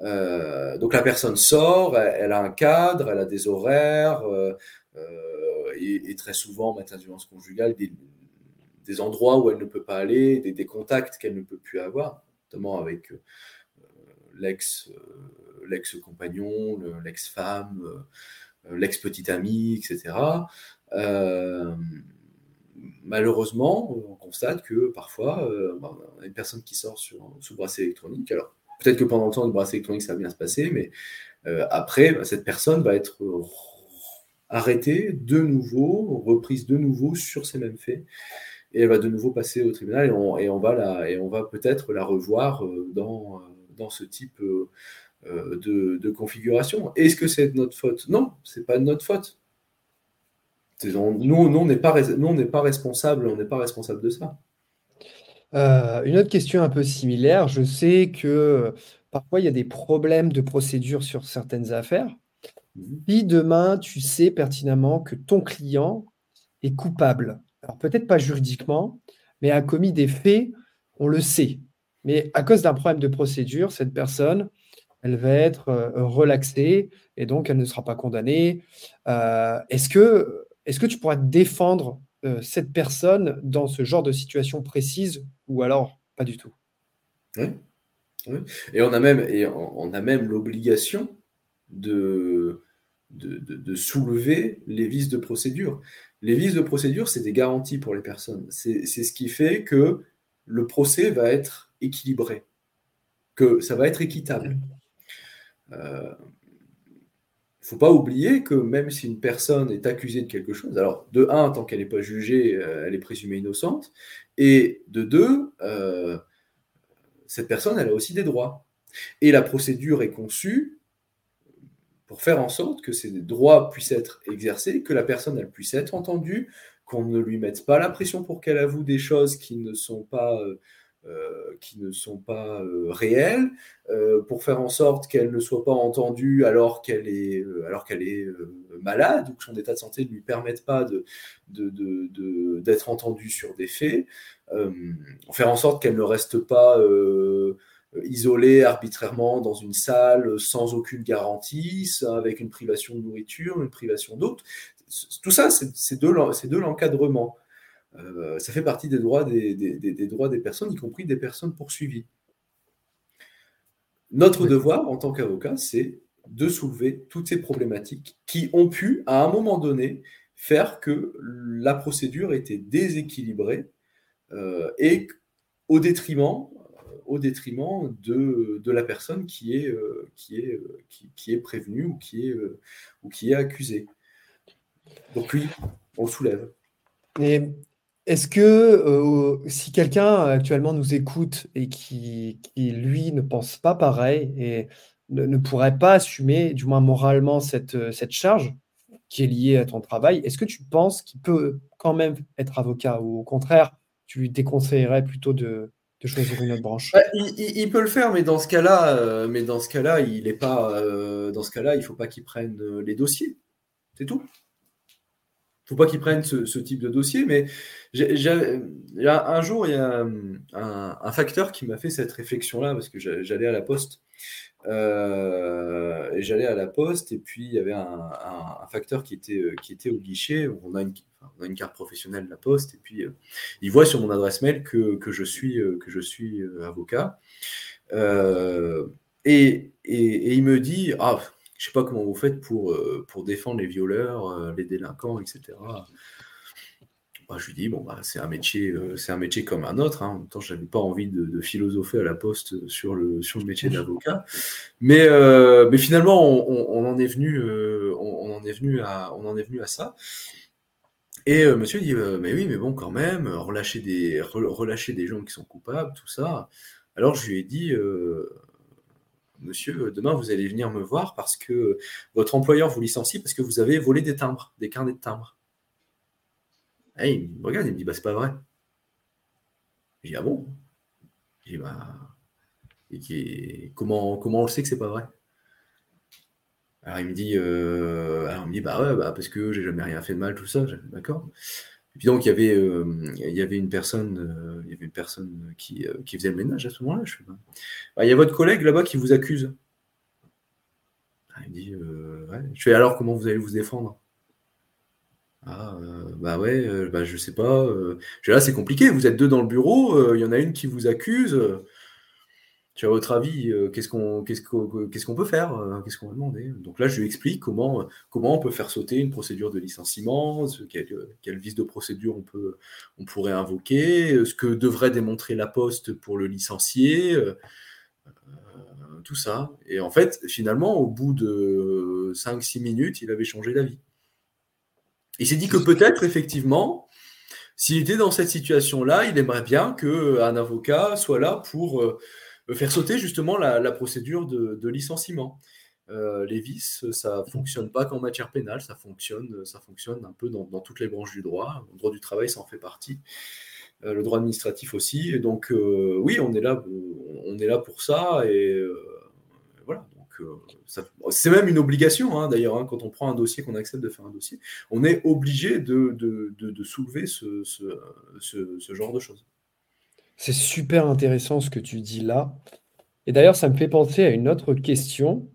Euh, donc la personne sort, elle, a un cadre, elle a des horaires, euh, euh, et, très souvent, en matière de conjugale, des, endroits où elle ne peut pas aller, des, des contacts qu'elle ne peut plus avoir, notamment avec l'ex l'ex-compagnon, l'ex-femme, l'ex-petite amie, etc. malheureusement, on constate que parfois, euh, bah, une personne qui sort sur, sous bracelet électronique. Alors, peut-être que pendant le temps du bracelet électronique, ça va bien se passer, mais après, bah, cette personne va être arrêtée de nouveau, reprise de nouveau sur ces mêmes faits, et elle va de nouveau passer au tribunal, et on, va, peut-être la revoir dans, dans ce type euh, de, configuration. Est-ce que c'est de notre faute? Non, c'est pas de notre faute. Nous, on n'est pas, pas responsable, on n'est pas responsable de ça. Euh, une autre question un peu similaire. Je sais que parfois il y a des problèmes de procédure sur certaines affaires. Mhm. Si demain tu sais pertinemment que ton client est coupable, alors peut-être pas juridiquement, mais a commis des faits, on le sait. Mais à cause d'un problème de procédure, cette personne elle va être euh, relaxée et donc elle ne sera pas condamnée. Euh, est-ce que, est que tu pourras défendre euh, cette personne dans ce genre de situation précise ou alors pas du tout? Oui. Et on a même, l'obligation de, soulever les vices de procédure. Les vices de procédure, c'est des garanties pour les personnes. C'est ce qui fait que le procès va être équilibré, que ça va être équitable. Euh, faut pas oublier que même si une personne est accusée de quelque chose, alors de un, tant qu'elle n'est pas jugée, euh, elle est présumée innocente, et de deux, euh, cette personne, elle a aussi des droits. Et la procédure est conçue pour faire en sorte que ces droits puissent être exercés, que la personne, puisse être entendue, qu'on ne lui mette pas la pression pour qu'elle avoue des choses qui ne sont pas euh, qui ne sont pas euh, réelles, euh, pour faire en sorte qu'elle ne soit pas entendue alors qu'elle est, alors qu'elle est malade ou que son état de santé ne lui permette pas d'être entendue sur des faits, faire en sorte qu'elle ne reste pas isolée arbitrairement dans une salle sans aucune garantie, avec une privation de nourriture, une privation d'autre. Tout ça, c'est de l'encadrement. Euh, ça fait partie des droits des, droits des personnes, y compris des personnes poursuivies. Notre devoir en tant qu'avocat, c'est de soulever toutes ces problématiques qui ont pu, à un moment donné, faire que la procédure était déséquilibrée euh, et au détriment, au détriment de, la personne qui est, euh, qui est, qui, est prévenue ou qui est, ou qui est accusée. Donc oui, on soulève. Et est-ce que euh, si quelqu'un actuellement nous écoute et qui, lui, ne pense pas pareil et ne, pourrait pas assumer, du moins moralement, cette, cette charge qui est liée à ton travail, est-ce que tu penses qu'il peut quand même être avocat ou au contraire, tu lui déconseillerais plutôt de, choisir une autre branche? Bah, il, peut le faire, mais dans ce cas-là, euh, cas-là, il est pas. Euh, dans ce cas-là, il faut pas qu'il prenne les dossiers. C'est tout faut pas qu'ils prennent ce, type de dossier, mais un jour, il y a un, facteur qui m'a fait cette réflexion-là, parce que j'allais à la poste. Euh, et j'allais à la poste, et puis il y avait un, facteur qui était, qui était au guichet. On a, une, carte professionnelle de la poste, et puis euh, il voit sur mon adresse mail que, que je suis, euh, que je suis avocat. Et, et, il me dit Ah, je sais pas comment vous faites pour, euh, pour défendre les violeurs, euh, les délinquants, etc. Bah, je lui dis, bon, bah, c'est un, métier, euh, un métier comme un autre. Hein. En même temps, je n'avais pas envie de, philosopher à la poste sur le, sur le métier d'avocat. Mais, mais finalement, on, en est venu, on, en est venu à, on en est venu à ça. Et euh, monsieur dit, mais oui, mais bon, quand même, relâcher des, relâcher des gens qui sont coupables, tout ça. Alors je lui ai dit, monsieur, demain vous allez venir me voir parce que votre employeur vous licencie parce que vous avez volé des timbres, des carnets de timbres. Et il me regarde, il me dit, bah c'est pas vrai. J'ai dit, ah bon? J'ai dit, bah, et comment, comment on le sait que c'est pas vrai? Alors il me dit, euh, il me dit bah ouais, bah, parce que j'ai jamais rien fait de mal, tout ça. D'accord. Et puis donc il y avait, euh, il y avait une personne, euh, il y avait une personne qui, qui faisait le ménage à ce moment-là. Bah, il y a votre collègue là-bas qui vous accuse. Ah, il dit. Je fais alors comment vous allez vous défendre? Ah, bah ouais, bah je sais pas. Là, c'est compliqué. Vous êtes deux dans le bureau, il y en a une qui vous accuse à votre avis, euh, qu'est-ce qu'on peut faire euh, Qu'est-ce qu'on va demander Donc là, je lui explique comment, on peut faire sauter une procédure de licenciement, ce, quel, vice de procédure on, peut, on pourrait invoquer, ce que devrait démontrer la poste pour le licencier, euh, tout ça. Et en fait, finalement, au bout de 5-6 minutes, il avait changé d'avis. Il s'est dit que peut-être, effectivement, s'il était dans cette situation-là, il aimerait bien qu'un avocat soit là pour faire sauter justement la, procédure de, licenciement. Euh, les vices, ça fonctionne pas qu'en matière pénale, ça fonctionne, ça fonctionne un peu dans, toutes les branches du droit. Le droit du travail, ça en fait partie. Euh, le droit administratif aussi. Et donc, euh, oui, on est là, on est là pour ça. Et voilà. c'est même une obligation, hein, d'ailleurs, hein, quand on prend un dossier, qu'on accepte de faire un dossier, on est obligé de, soulever ce, genre de choses. C'est super intéressant ce que tu dis là. Et d'ailleurs, ça me fait penser à une autre question.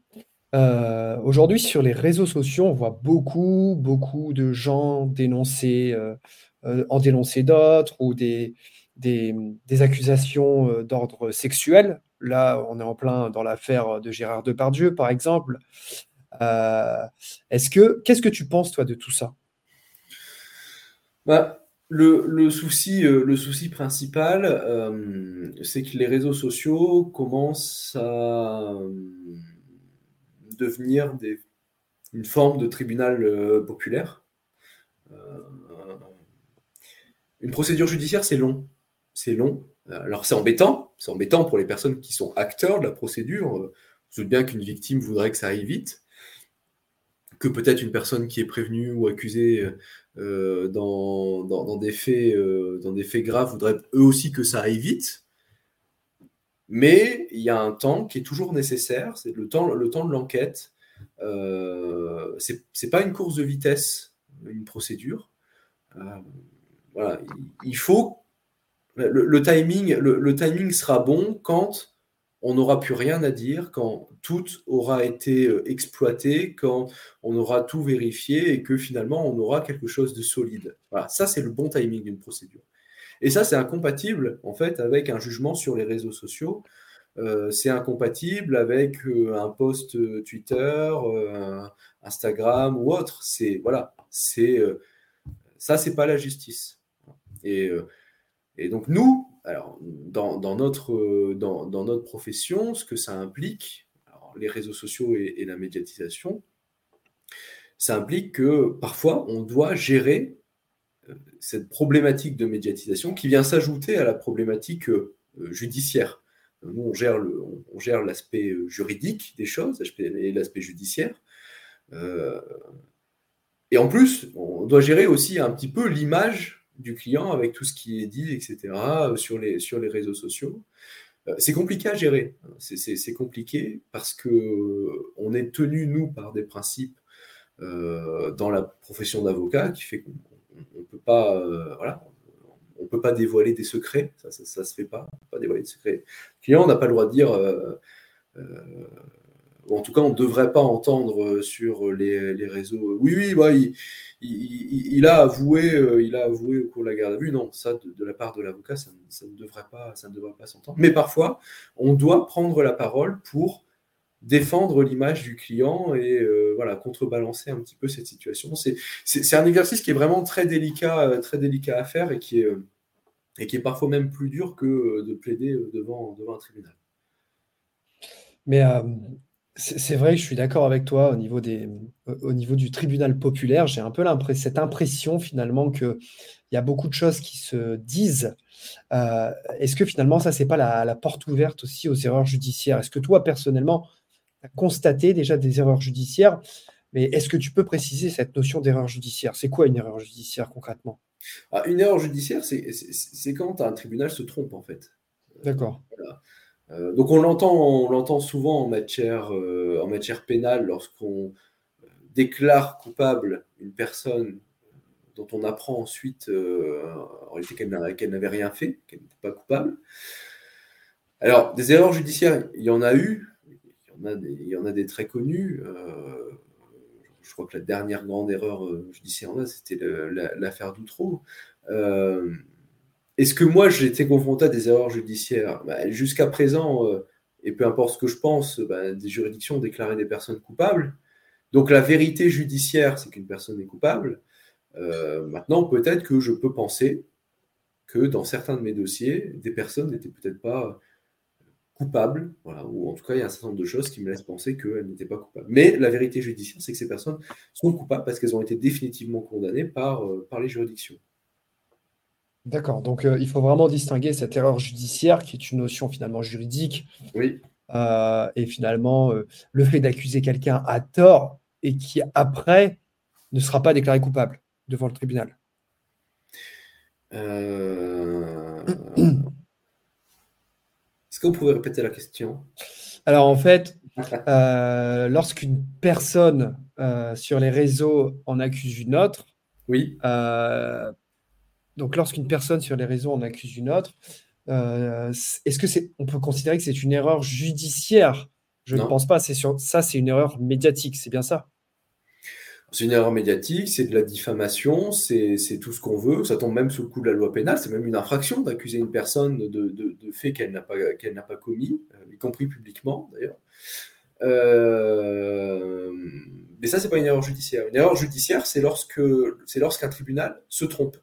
Euh, aujourd'hui, sur les réseaux sociaux, on voit beaucoup, beaucoup de gens dénoncer, euh, euh, en dénoncer d'autres ou des, des, accusations d'ordre sexuel. Là, on est en plein dans l'affaire de Gérard Depardieu, par exemple. est-ce que, qu'est-ce que tu penses, toi, de tout ça? Bah, le, souci, euh, le souci principal, euh, c'est que les réseaux sociaux commencent à euh, devenir une forme de tribunal populaire. une procédure judiciaire, c'est long. C'est long. Alors c'est embêtant. C'est embêtant pour les personnes qui sont acteurs de la procédure. Doute bien qu'une victime voudrait que ça aille vite que peut-être une personne qui est prévenue ou accusée euh, dans, des faits, euh, dans des faits graves voudraient eux aussi que ça aille vite. Mais il y a un temps qui est toujours nécessaire, c'est le temps, le temps de l'enquête. Euh, c'est pas une course de vitesse, une procédure. Euh, voilà, il faut le, timing, le, timing sera bon quand on n'aura plus rien à dire quand tout aura été euh, exploité, quand on aura tout vérifié et que finalement on aura quelque chose de solide. Voilà, ça c'est le bon timing d'une procédure. Et ça c'est incompatible en fait avec un jugement sur les réseaux sociaux. Euh, c'est incompatible avec euh, un post Twitter, Instagram ou autre. C'est voilà, c'est ça c'est pas la justice. Et, et donc nous, alors, dans, notre, dans, notre profession, ce que ça implique, les réseaux sociaux et, la médiatisation, ça implique que parfois on doit gérer euh, cette problématique de médiatisation qui vient s'ajouter à la problématique euh, judiciaire. Nous, on gère, l'aspect euh, juridique des choses et l'aspect judiciaire. et en plus, on doit gérer aussi un petit peu l'image du client avec tout ce qui est dit, etc., euh, sur les, sur les réseaux sociaux. Euh, c'est compliqué à gérer. C'est compliqué parce que euh, on est tenu, nous, par des principes dans la profession d'avocat qui fait qu'on ne peut pas, on peut pas dévoiler des secrets. Ça, ça, se fait pas. pas dévoiler des secrets. Client n'a pas le droit de dire en tout cas, on ne devrait pas entendre sur les, les réseaux. Oui, oui, bah, il, a avoué, euh, il a avoué au cours de la garde à vue. Non, ça, de, la part de l'avocat, ça, ne devrait pas, ça ne devrait pas s'entendre. Mais parfois, on doit prendre la parole pour défendre l'image du client et euh, voilà contrebalancer un petit peu cette situation. C'est un exercice qui est vraiment très délicat, euh, très délicat à faire et qui est, et qui est parfois même plus dur que de plaider devant, devant un tribunal. Mais C'est vrai que je suis d'accord avec toi au niveau, des, au niveau du tribunal populaire. J'ai un peu cette impression finalement qu'il y a beaucoup de choses qui se disent. Euh, est-ce que finalement ça, c'est pas la, porte ouverte aussi aux erreurs judiciaires? Est-ce que toi, personnellement, tu as constaté déjà des erreurs judiciaires? Mais est-ce que tu peux préciser cette notion d'erreur judiciaire? C'est quoi une erreur judiciaire concrètement? Ah, Une erreur judiciaire, c'est quand un tribunal se trompe en fait. D'accord. Donc on l'entend, on l'entend souvent en matière, euh, en matière pénale lorsqu'on euh, déclare coupable une personne dont on apprend ensuite en réalité qu'elle n'avait rien fait, qu'elle n'était pas coupable. Alors des erreurs judiciaires, il y en a eu, il y en a des, il y en a des très connues. je crois que la dernière grande erreur judiciaire, c'était l'affaire Doutreau. Est-ce que moi, j'ai été confronté à des erreurs judiciaires? Bah, Jusqu'à présent, euh, et peu importe ce que je pense, bah, des juridictions ont déclaré des personnes coupables. Donc la vérité judiciaire, c'est qu'une personne est coupable. Euh, maintenant, peut-être que je peux penser que dans certains de mes dossiers, des personnes n'étaient peut-être pas coupables, ou en tout cas, il y a un certain nombre de choses qui me laissent penser qu'elles n'étaient pas coupables. Mais la vérité judiciaire, c'est que ces personnes sont coupables parce qu'elles ont été définitivement condamnées par, euh, par les juridictions. D'accord. Donc, euh, il faut vraiment distinguer cette erreur judiciaire, qui est une notion finalement juridique, Oui. Euh, et finalement euh, le fait d'accuser quelqu'un à tort et qui après ne sera pas déclaré coupable devant le tribunal. Est-ce que vous pouvez répéter la question? Alors en fait, lorsqu'une personne sur les réseaux en accuse une autre, Oui. Donc, lorsqu'une personne sur les réseaux en accuse une autre, euh, est-ce que c'est, on peut considérer que c'est une erreur judiciaire? Je ne pense pas. C'est sur ça, c'est une erreur médiatique. C'est bien ça? C'est une erreur médiatique, c'est de la diffamation, c'est tout ce qu'on veut. Ça tombe même sous le coup de la loi pénale. C'est même une infraction d'accuser une personne de, de, faits qu'elle n'a pas, qu'elle n'a pas commis, euh, y compris publiquement d'ailleurs. Euh, mais ça, c'est pas une erreur judiciaire. Une erreur judiciaire, c'est lorsque c'est lorsqu'un tribunal se trompe.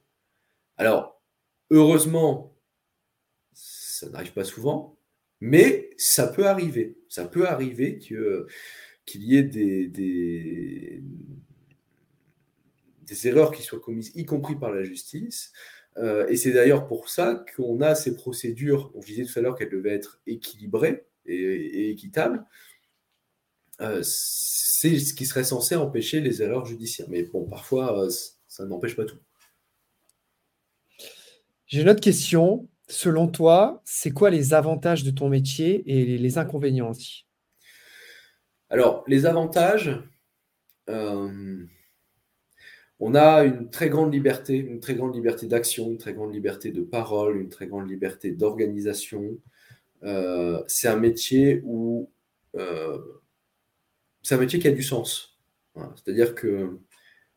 Alors, heureusement, ça n'arrive pas souvent, mais ça peut arriver. Ça peut arriver qu'il y ait des, des, erreurs qui soient commises, y compris par la justice. Euh, et c'est d'ailleurs pour ça qu'on a ces procédures, on disait tout à l'heure qu'elles devaient être équilibrées et, équitables. Euh, c'est ce qui serait censé empêcher les erreurs judiciaires. Mais bon, parfois, euh, ça n'empêche pas tout. J'ai une autre question. Selon toi, c'est quoi les avantages de ton métier et les inconvénients aussi? Alors, les avantages, euh, on a une très grande liberté, une très grande liberté d'action, une très grande liberté de parole, une très grande liberté d'organisation. Euh, c'est un métier où euh, c'est un métier qui a du sens. C'est-à-dire que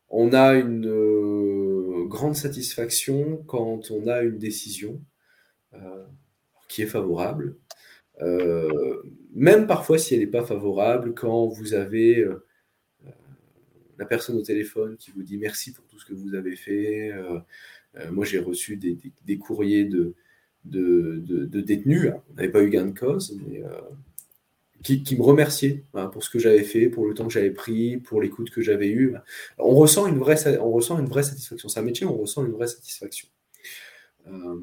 on a une grande satisfaction quand on a une décision euh, qui est favorable. Euh, même parfois si elle n'est pas favorable, quand vous avez la personne au téléphone qui vous dit merci pour tout ce que vous avez fait. moi, j'ai reçu des, courriers de, de, détenus. On n'avait pas eu gain de cause, mais qui, me remerciait pour ce que j'avais fait, pour le temps que j'avais pris, pour l'écoute que j'avais eue. On ressent une vraie, on ressent une vraie satisfaction. C'est un métier, on ressent une vraie satisfaction. Euh,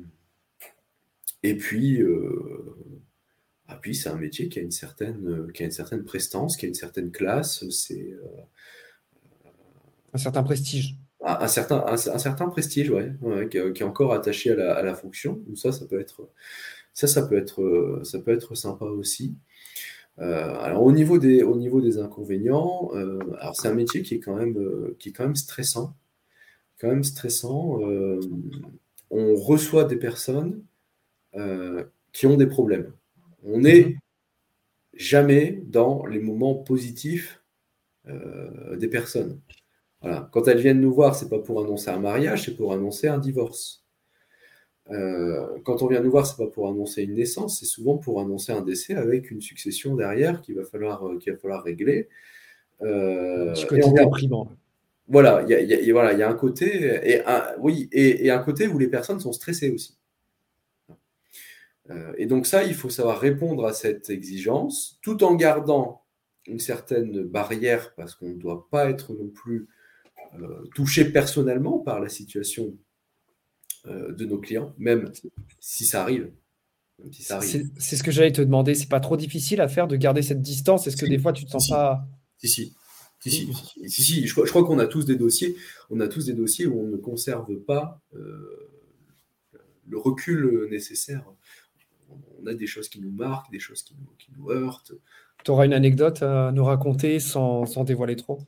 et puis, euh, ah, puis c'est un métier qui a une certaine, qui a une certaine prestance, qui a une certaine classe. C'est euh, un certain prestige. Un, certain, un, certain prestige, ouais, qui, est encore attaché à la, à la fonction. ça, ça peut être, ça, ça peut être, ça peut être sympa aussi. Euh, alors au niveau des, au niveau des inconvénients, euh, alors c'est un métier qui est quand même, euh, qui est quand même stressant, quand même stressant. on reçoit des personnes qui ont des problèmes. On n'est mhm. jamais dans les moments positifs des personnes. Voilà. Quand elles viennent nous voir, c'est pas pour annoncer un mariage, c'est pour annoncer un divorce. Euh, quand on vient nous voir, c'est pas pour annoncer une naissance, c'est souvent pour annoncer un décès avec une succession derrière qu'il va falloir, euh, qu'il va falloir régler. Euh, un côté déprimant. Voilà, il y, y, voilà, y a un côté, et un, oui, et, et, un côté où les personnes sont stressées aussi. Euh, et donc ça, il faut savoir répondre à cette exigence, tout en gardant une certaine barrière parce qu'on ne doit pas être non plus touché personnellement par la situation euh, de nos clients, même si ça arrive. c'est ce que j'allais te demander. C'est pas trop difficile à faire de garder cette distance? Est-ce que des fois tu te sens pas. Si, si. Si, si, Je, crois, qu'on a tous des dossiers, on a tous des dossiers où on ne conserve pas euh, le recul nécessaire. On a des choses qui nous marquent, des choses qui nous, qui nous heurtent. Tu auras une anecdote à nous raconter sans, sans dévoiler trop?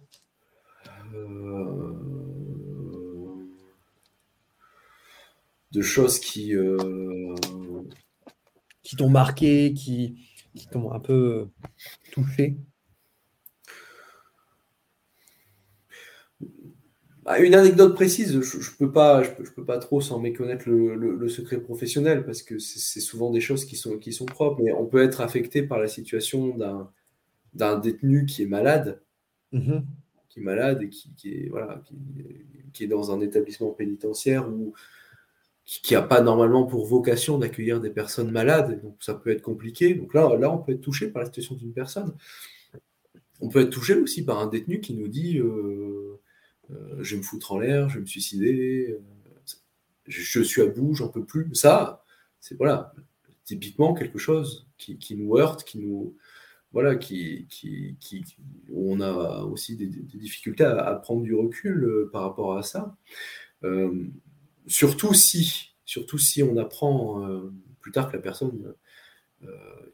Euh, De choses qui. Euh, qui t'ont marqué, qui, qui t'ont un peu touché? Bah, une anecdote précise, je, ne peux pas, je peux, pas trop sans méconnaître le, secret professionnel parce que c'est souvent des choses qui sont, qui sont propres. Mais on peut être affecté par la situation d'un détenu qui est malade, mm-hmm. qui est malade et qui, est voilà, qui, est dans un établissement pénitentiaire ou qui n'a pas normalement pour vocation d'accueillir des personnes malades. Donc ça peut être compliqué. Donc là, là, on peut être touché par la situation d'une personne. On peut être touché aussi par un détenu qui nous dit. Euh, euh, je vais me foutre en l'air, je vais me suicider, euh, je, suis à bout, j'en peux plus. Ça, c'est voilà, typiquement quelque chose qui, nous heurte, qui nous. Voilà, qui, qui, où on a aussi des, difficultés à, prendre du recul par rapport à ça. Surtout si, surtout si on apprend plus tard que la personne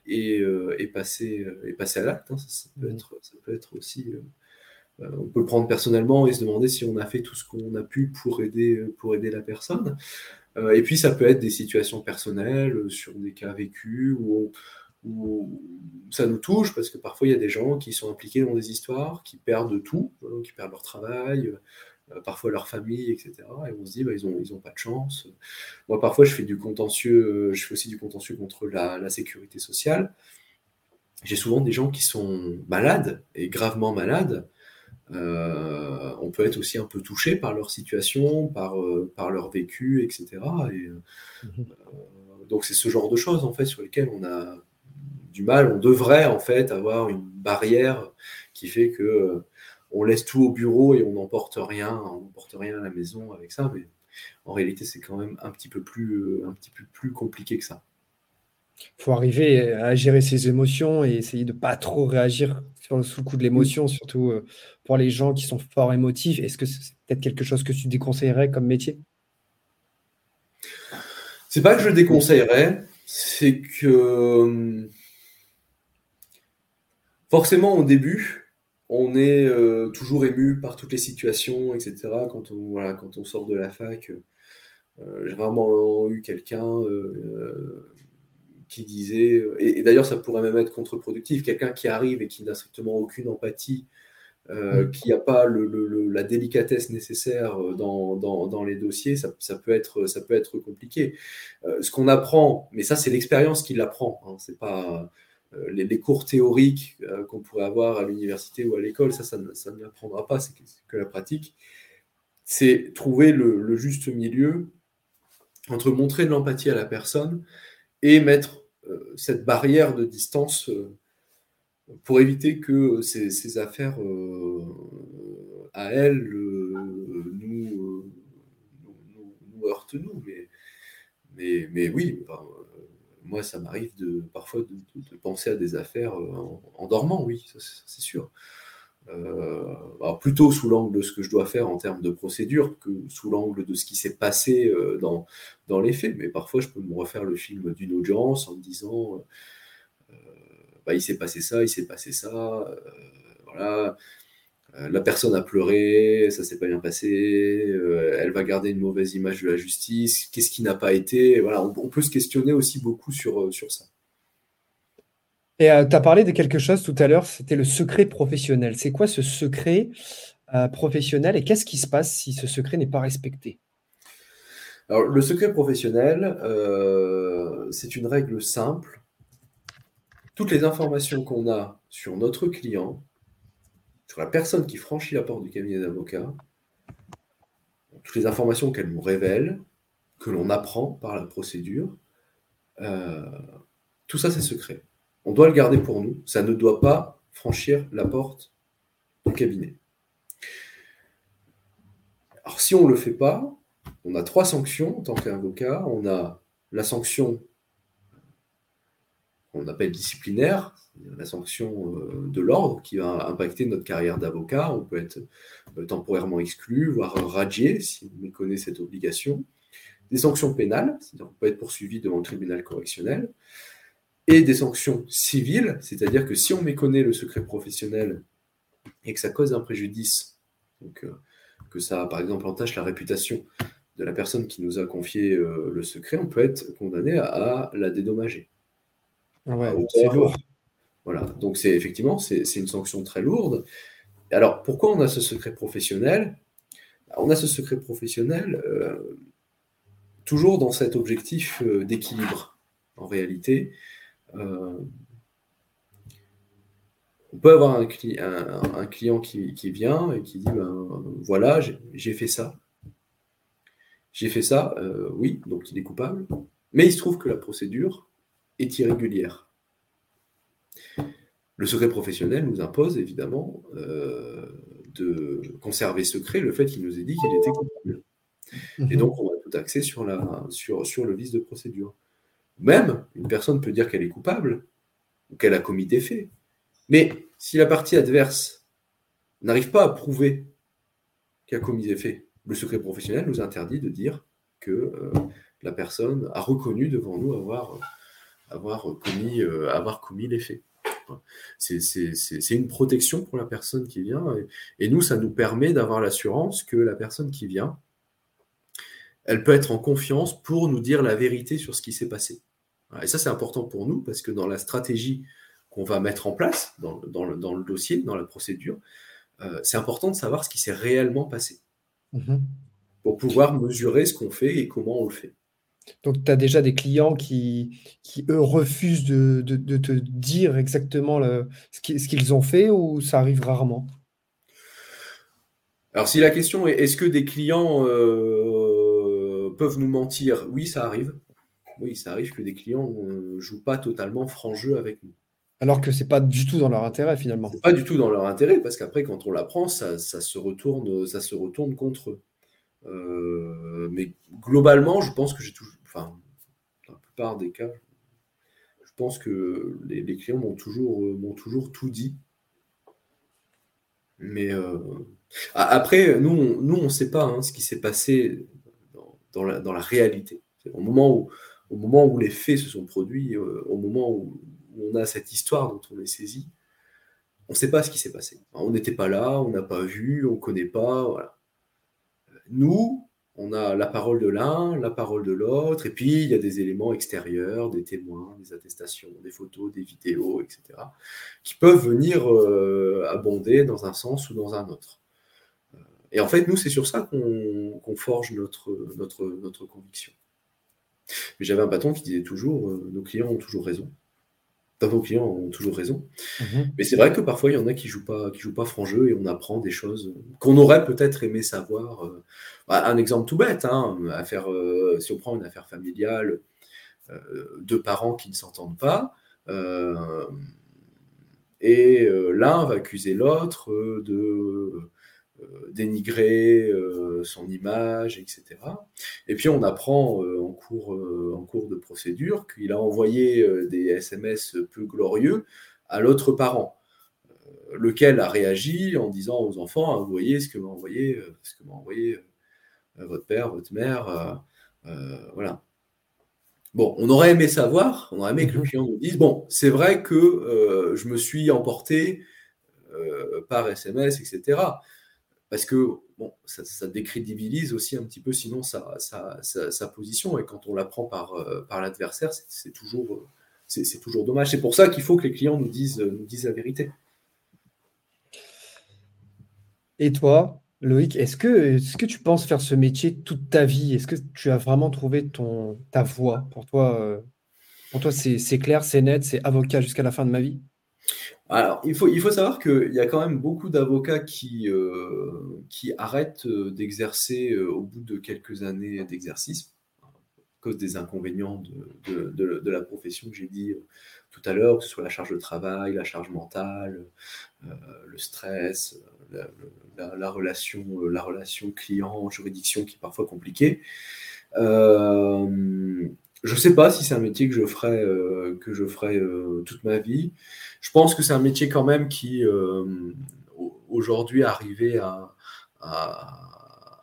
est, est, passée, est passée à l'acte. Hein, ça, peut mmh. être, ça, peut être, aussi euh, on peut le prendre personnellement et se demander si on a fait tout ce qu'on a pu pour aider, pour aider la personne. Euh, et puis, ça peut être des situations personnelles, euh, sur des cas vécus, où, ça nous touche, parce que parfois, il y a des gens qui sont impliqués dans des histoires, qui perdent tout, hein, qui perdent leur travail, parfois leur famille, etc. Et on se dit, bah, ils n'ont ils ont pas de chance. Moi, parfois, je fais du contentieux, je fais aussi du contentieux contre la, la sécurité sociale. J'ai souvent des gens qui sont malades, et gravement malades, euh, on peut être aussi un peu touché par leur situation, par, euh, par leur vécu, etc. Et, euh, mhm. donc c'est ce genre de choses en fait sur lesquelles on a du mal. On devrait en fait avoir une barrière qui fait que on laisse tout au bureau et on n'emporte rien, on n'emporte rien à la maison avec ça. Mais en réalité, c'est quand même un petit peu plus, un petit peu plus compliqué que ça. Il faut arriver à gérer ses émotions et essayer de pas trop réagir sur, sous le coup de l'émotion, surtout euh, pour les gens qui sont fort émotifs. Est-ce que c'est peut-être quelque chose que tu déconseillerais comme métier? C'est pas que je déconseillerais, c'est que euh, forcément au début, on est euh, toujours ému par toutes les situations, etc. Quand on, voilà, quand on sort de la fac, j'ai vraiment eu quelqu'un qui disait, euh, et, d'ailleurs ça pourrait même être contre-productif, quelqu'un qui arrive et qui n'a strictement aucune empathie, euh, mm. qui n'a pas le, la délicatesse nécessaire euh, dans, dans, les dossiers, ça, ça, peut être, ça peut être compliqué. ce qu'on apprend, mais ça c'est l'expérience qui l'apprend, hein, c'est pas les, cours théoriques qu'on pourrait avoir à l'université ou à l'école, ça, ça, ne l'apprendra pas, c'est que, la pratique. C'est trouver le, juste milieu entre montrer de l'empathie à la personne et mettre euh, cette barrière de distance euh, pour éviter que ces, affaires euh, à elle nous, heurtent nous. Mais, mais, oui, moi ça m'arrive de parfois de, penser à des affaires en dormant, oui, c'est sûr. Euh, plutôt sous l'angle de ce que je dois faire en termes de procédure que sous l'angle de ce qui s'est passé euh, dans, dans les faits. Mais parfois, je peux me refaire le film d'une audience en me disant euh, bah, il s'est passé ça, il s'est passé ça, voilà. La personne a pleuré, ça s'est pas bien passé, elle va garder une mauvaise image de la justice, qu'est-ce qui n'a pas été voilà, on, on, peut se questionner aussi beaucoup sur, sur ça. Et euh, tu as parlé de quelque chose tout à l'heure, c'était le secret professionnel. C'est quoi ce secret euh, professionnel et qu'est-ce qui se passe si ce secret n'est pas respecté? Alors, le secret professionnel, euh, c'est une règle simple. Toutes les informations qu'on a sur notre client, sur la personne qui franchit la porte du cabinet d'avocat, toutes les informations qu'elle nous révèle, que l'on apprend par la procédure, tout ça c'est secret on doit le garder pour nous. Ça ne doit pas franchir la porte du cabinet. Alors si on ne le fait pas, on a trois sanctions en tant qu'avocat. On a la sanction qu'on appelle disciplinaire, la sanction euh, de l'ordre qui va impacter notre carrière d'avocat. On peut être euh, temporairement exclu, voire radié si on méconnaît cette obligation. Des sanctions pénales, c'est-à-dire qu'on peut être poursuivi devant le tribunal correctionnel. Et des sanctions civiles, c'est-à-dire que si on méconnaît le secret professionnel et que ça cause un préjudice, donc, euh, que ça, par exemple, entache la réputation de la personne qui nous a confié le secret, on peut être condamné à la dédommager. Ouais, c'est lourd. Voilà, donc c'est effectivement, c'est une sanction très lourde. Alors, pourquoi on a ce secret professionnel? On a ce secret professionnel euh, toujours dans cet objectif euh, d'équilibre, en réalité. Euh, on peut avoir un, un, client qui, vient et qui dit, ben, voilà, j'ai fait ça. J'ai fait ça, oui, donc il est coupable. Mais il se trouve que la procédure est irrégulière. Le secret professionnel nous impose évidemment euh, de conserver secret le fait qu'il nous ait dit qu'il était coupable. Et mhm. donc, on va tout axer sur, la, sur, sur le vice de procédure. Même, une personne peut dire qu'elle est coupable ou qu'elle a commis des faits. Mais si la partie adverse n'arrive pas à prouver qu'elle a commis des faits, le secret professionnel nous interdit de dire que euh, la personne a reconnu devant nous avoir avoir commis, euh, avoir commis les faits. C'est une protection pour la personne qui vient. Et, nous, ça nous permet d'avoir l'assurance que la personne qui vient, elle peut être en confiance pour nous dire la vérité sur ce qui s'est passé. Et ça, c'est important pour nous parce que dans la stratégie qu'on va mettre en place, dans, dans, le, dans, le, dossier, dans la procédure, euh, c'est important de savoir ce qui s'est réellement passé. Mm-hmm. Pour pouvoir mesurer ce qu'on fait et comment on le fait. Donc, tu as déjà des clients qui, qui eux, refusent de, te dire exactement ce qu'ils ont fait ou ça arrive rarement? Alors, si la question est est-ce que des clients euh, peuvent nous mentir? Oui, ça arrive. Oui, ça arrive que des clients ne jouent pas totalement franc jeu avec nous. Alors que ce n'est pas du tout dans leur intérêt finalement. pas du tout dans leur intérêt parce qu'après, quand on l'apprend, ça, ça, se retourne, ça se retourne contre eux. Euh, mais globalement, je pense que j'ai toujours, enfin, dans la plupart des cas, je pense que les, clients m'ont toujours, euh, m'ont toujours tout dit. Mais euh, après, nous, on, on sait pas hein, ce qui s'est passé dans, la, réalité. Au moment où, au moment où les faits se sont produits, au moment où, on a cette histoire dont on est saisi, on ne sait pas ce qui s'est passé. On n'était pas là, on n'a pas vu, on ne connaît pas. Voilà. Nous, on a la parole de l'un, la parole de l'autre, et puis il y a des éléments extérieurs, des témoins, des attestations, des photos, des vidéos, etc., qui peuvent venir euh, abonder dans un sens ou dans un autre. Euh, et en fait, nous, c'est sur ça qu'on forge notre, conviction. Mais j'avais un patron qui disait toujours, euh, nos clients ont toujours raison vos clients ont toujours raison. Mhm. Mais c'est vrai que parfois, il y en a qui ne jouent, pas, qui jouent pas franc jeu et on apprend des choses qu'on aurait peut-être aimé savoir. Euh, bah, un exemple tout bête, hein, affaire, euh, si on prend une affaire familiale, euh, deux parents qui ne s'entendent pas, et l'un va accuser l'autre de dénigrer euh, son image, etc. Et puis on apprend euh, en, cours, en cours de procédure qu'il a envoyé des SMS peu glorieux à l'autre parent, lequel a réagi en disant aux enfants, ah, vous voyez ce que m'a envoyé, ce que m'a envoyé votre père, votre mère, voilà. Bon, on aurait aimé savoir, on aurait aimé que le mhm. client nous dise, bon, c'est vrai que je me suis emporté par SMS, etc parce que bon, ça, décrédibilise aussi un petit peu sinon sa, sa, position, et quand on l'apprend par, euh, par l'adversaire, c'est toujours, c'est toujours dommage. C'est pour ça qu'il faut que les clients nous disent, nous disent la vérité. Et toi, Loïc, est-ce que, est que tu penses faire ce métier toute ta vie? Est-ce que tu as vraiment trouvé ton, ta voie? Pour toi, euh, pour toi c'est clair, c'est net, c'est avocat jusqu'à la fin de ma vie? Alors, il faut, il faut savoir qu'il y a quand même beaucoup d'avocats qui, euh, qui arrêtent euh, d'exercer euh, au bout de quelques années d'exercice, à cause des inconvénients de, de, la profession que j'ai dit tout à l'heure, que ce soit la charge de travail, la charge mentale, le stress, la, relation, la relation client-juridiction qui est parfois compliquée. Je ne sais pas si c'est un métier que je ferai, que je ferai toute ma vie. Je pense que c'est un métier quand même qui, aujourd'hui, arrivé à,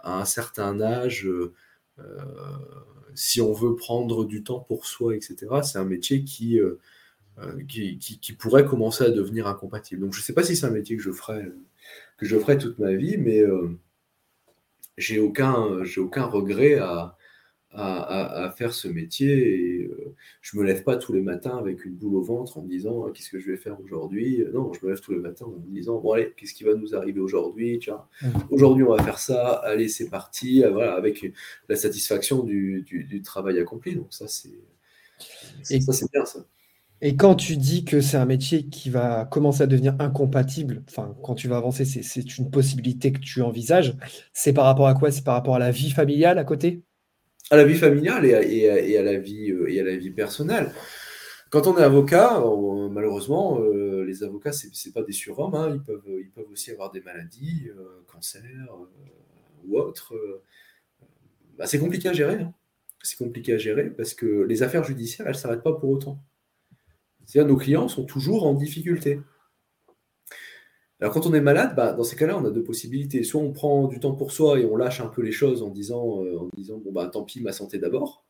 un certain âge, si on veut prendre du temps pour soi, etc., c'est un métier qui, euh, euh, qui, pourrait commencer à devenir incompatible. Donc je ne sais pas si c'est un métier que je ferai, que je ferai toute ma vie, mais euh, j'ai aucun, j'ai aucun regret à, à, faire ce métier et euh, je me lève pas tous les matins avec une boule au ventre en me disant ah, qu'est-ce que je vais faire aujourd'hui? Non, je me lève tous les matins en me disant bon allez, qu'est-ce qui va nous arriver aujourd'hui? Mmh. Aujourd'hui on va faire ça, allez c'est parti, euh, voilà, avec la satisfaction du, du, travail accompli. Donc ça c'est ça c'est bien ça. Et quand tu dis que c'est un métier qui va commencer à devenir incompatible, enfin, quand tu vas avancer, c'est une possibilité que tu envisages, c'est par rapport à quoi? C'est par rapport à la vie familiale à côté? À la vie familiale et à, la, vie, euh, et à la vie personnelle. Quand on est avocat, malheureusement, euh, les avocats, ce n'est pas des surhommes. Hein. ils, peuvent, aussi avoir des maladies, euh, cancer ou autres. Bah, c'est compliqué à gérer. Hein. C'est compliqué à gérer parce que les affaires judiciaires, elles ne s'arrêtent pas pour autant. C'est-à-dire nos clients sont toujours en difficulté. Alors quand on est malade, bah, dans ces cas-là, on a deux possibilités. Soit on prend du temps pour soi et on lâche un peu les choses en disant, euh, en disant bon bah tant pis, ma santé d'abord.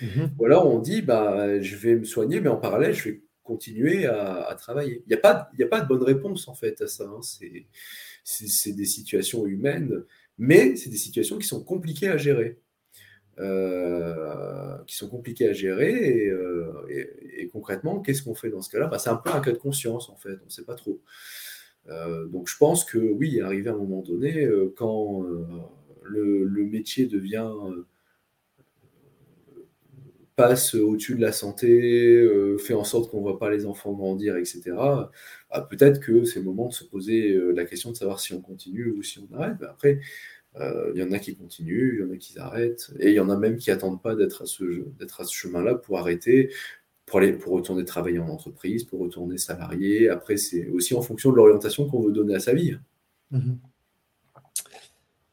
Mhm. Ou alors on dit bah je vais me soigner, mais en parallèle, je vais continuer à, travailler. Il n'y a, pas, a pas de bonne réponse en fait à ça. Hein. C'est des situations humaines, mais c'est des situations qui sont compliquées à gérer. Euh, qui sont compliquées à gérer et, euh, concrètement, qu'est-ce qu'on fait dans ce cas-là? Bah, C'est un peu un cas de conscience en fait, on ne sait pas trop. Euh, donc je pense que oui, arrivé à un moment donné, euh, quand euh, le, métier devient passe au-dessus de la santé, fait en sorte qu'on ne voit pas les enfants grandir, etc., bah, peut-être que c'est le moment de se poser la question de savoir si on continue ou si on arrête. Après, il y en a qui continuent, il y en a qui arrêtent, et il y en a même qui n'attendent pas d'être à ce chemin-là pour arrêter, pour, aller, pour retourner travailler en entreprise, pour retourner salarié. Après, c'est aussi en fonction de l'orientation qu'on veut donner à sa vie. Mhm.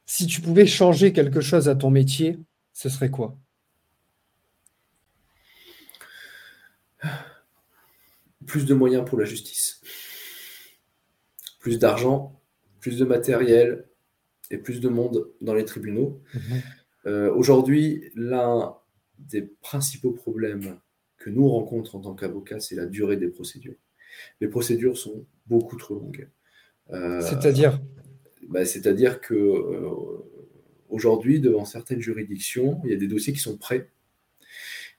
Si tu pouvais changer quelque chose à ton métier, ce serait quoi? Plus de moyens pour la justice. Plus d'argent, plus de matériel et plus de monde dans les tribunaux. Mhm. Euh, aujourd'hui, l'un des principaux problèmes que nous rencontrons en tant qu'avocats, c'est la durée des procédures. Les procédures sont beaucoup trop longues. Euh, c'est-à-dire? Bah, C'est-à-dire que euh, aujourd'hui, devant certaines juridictions, il y a des dossiers qui sont prêts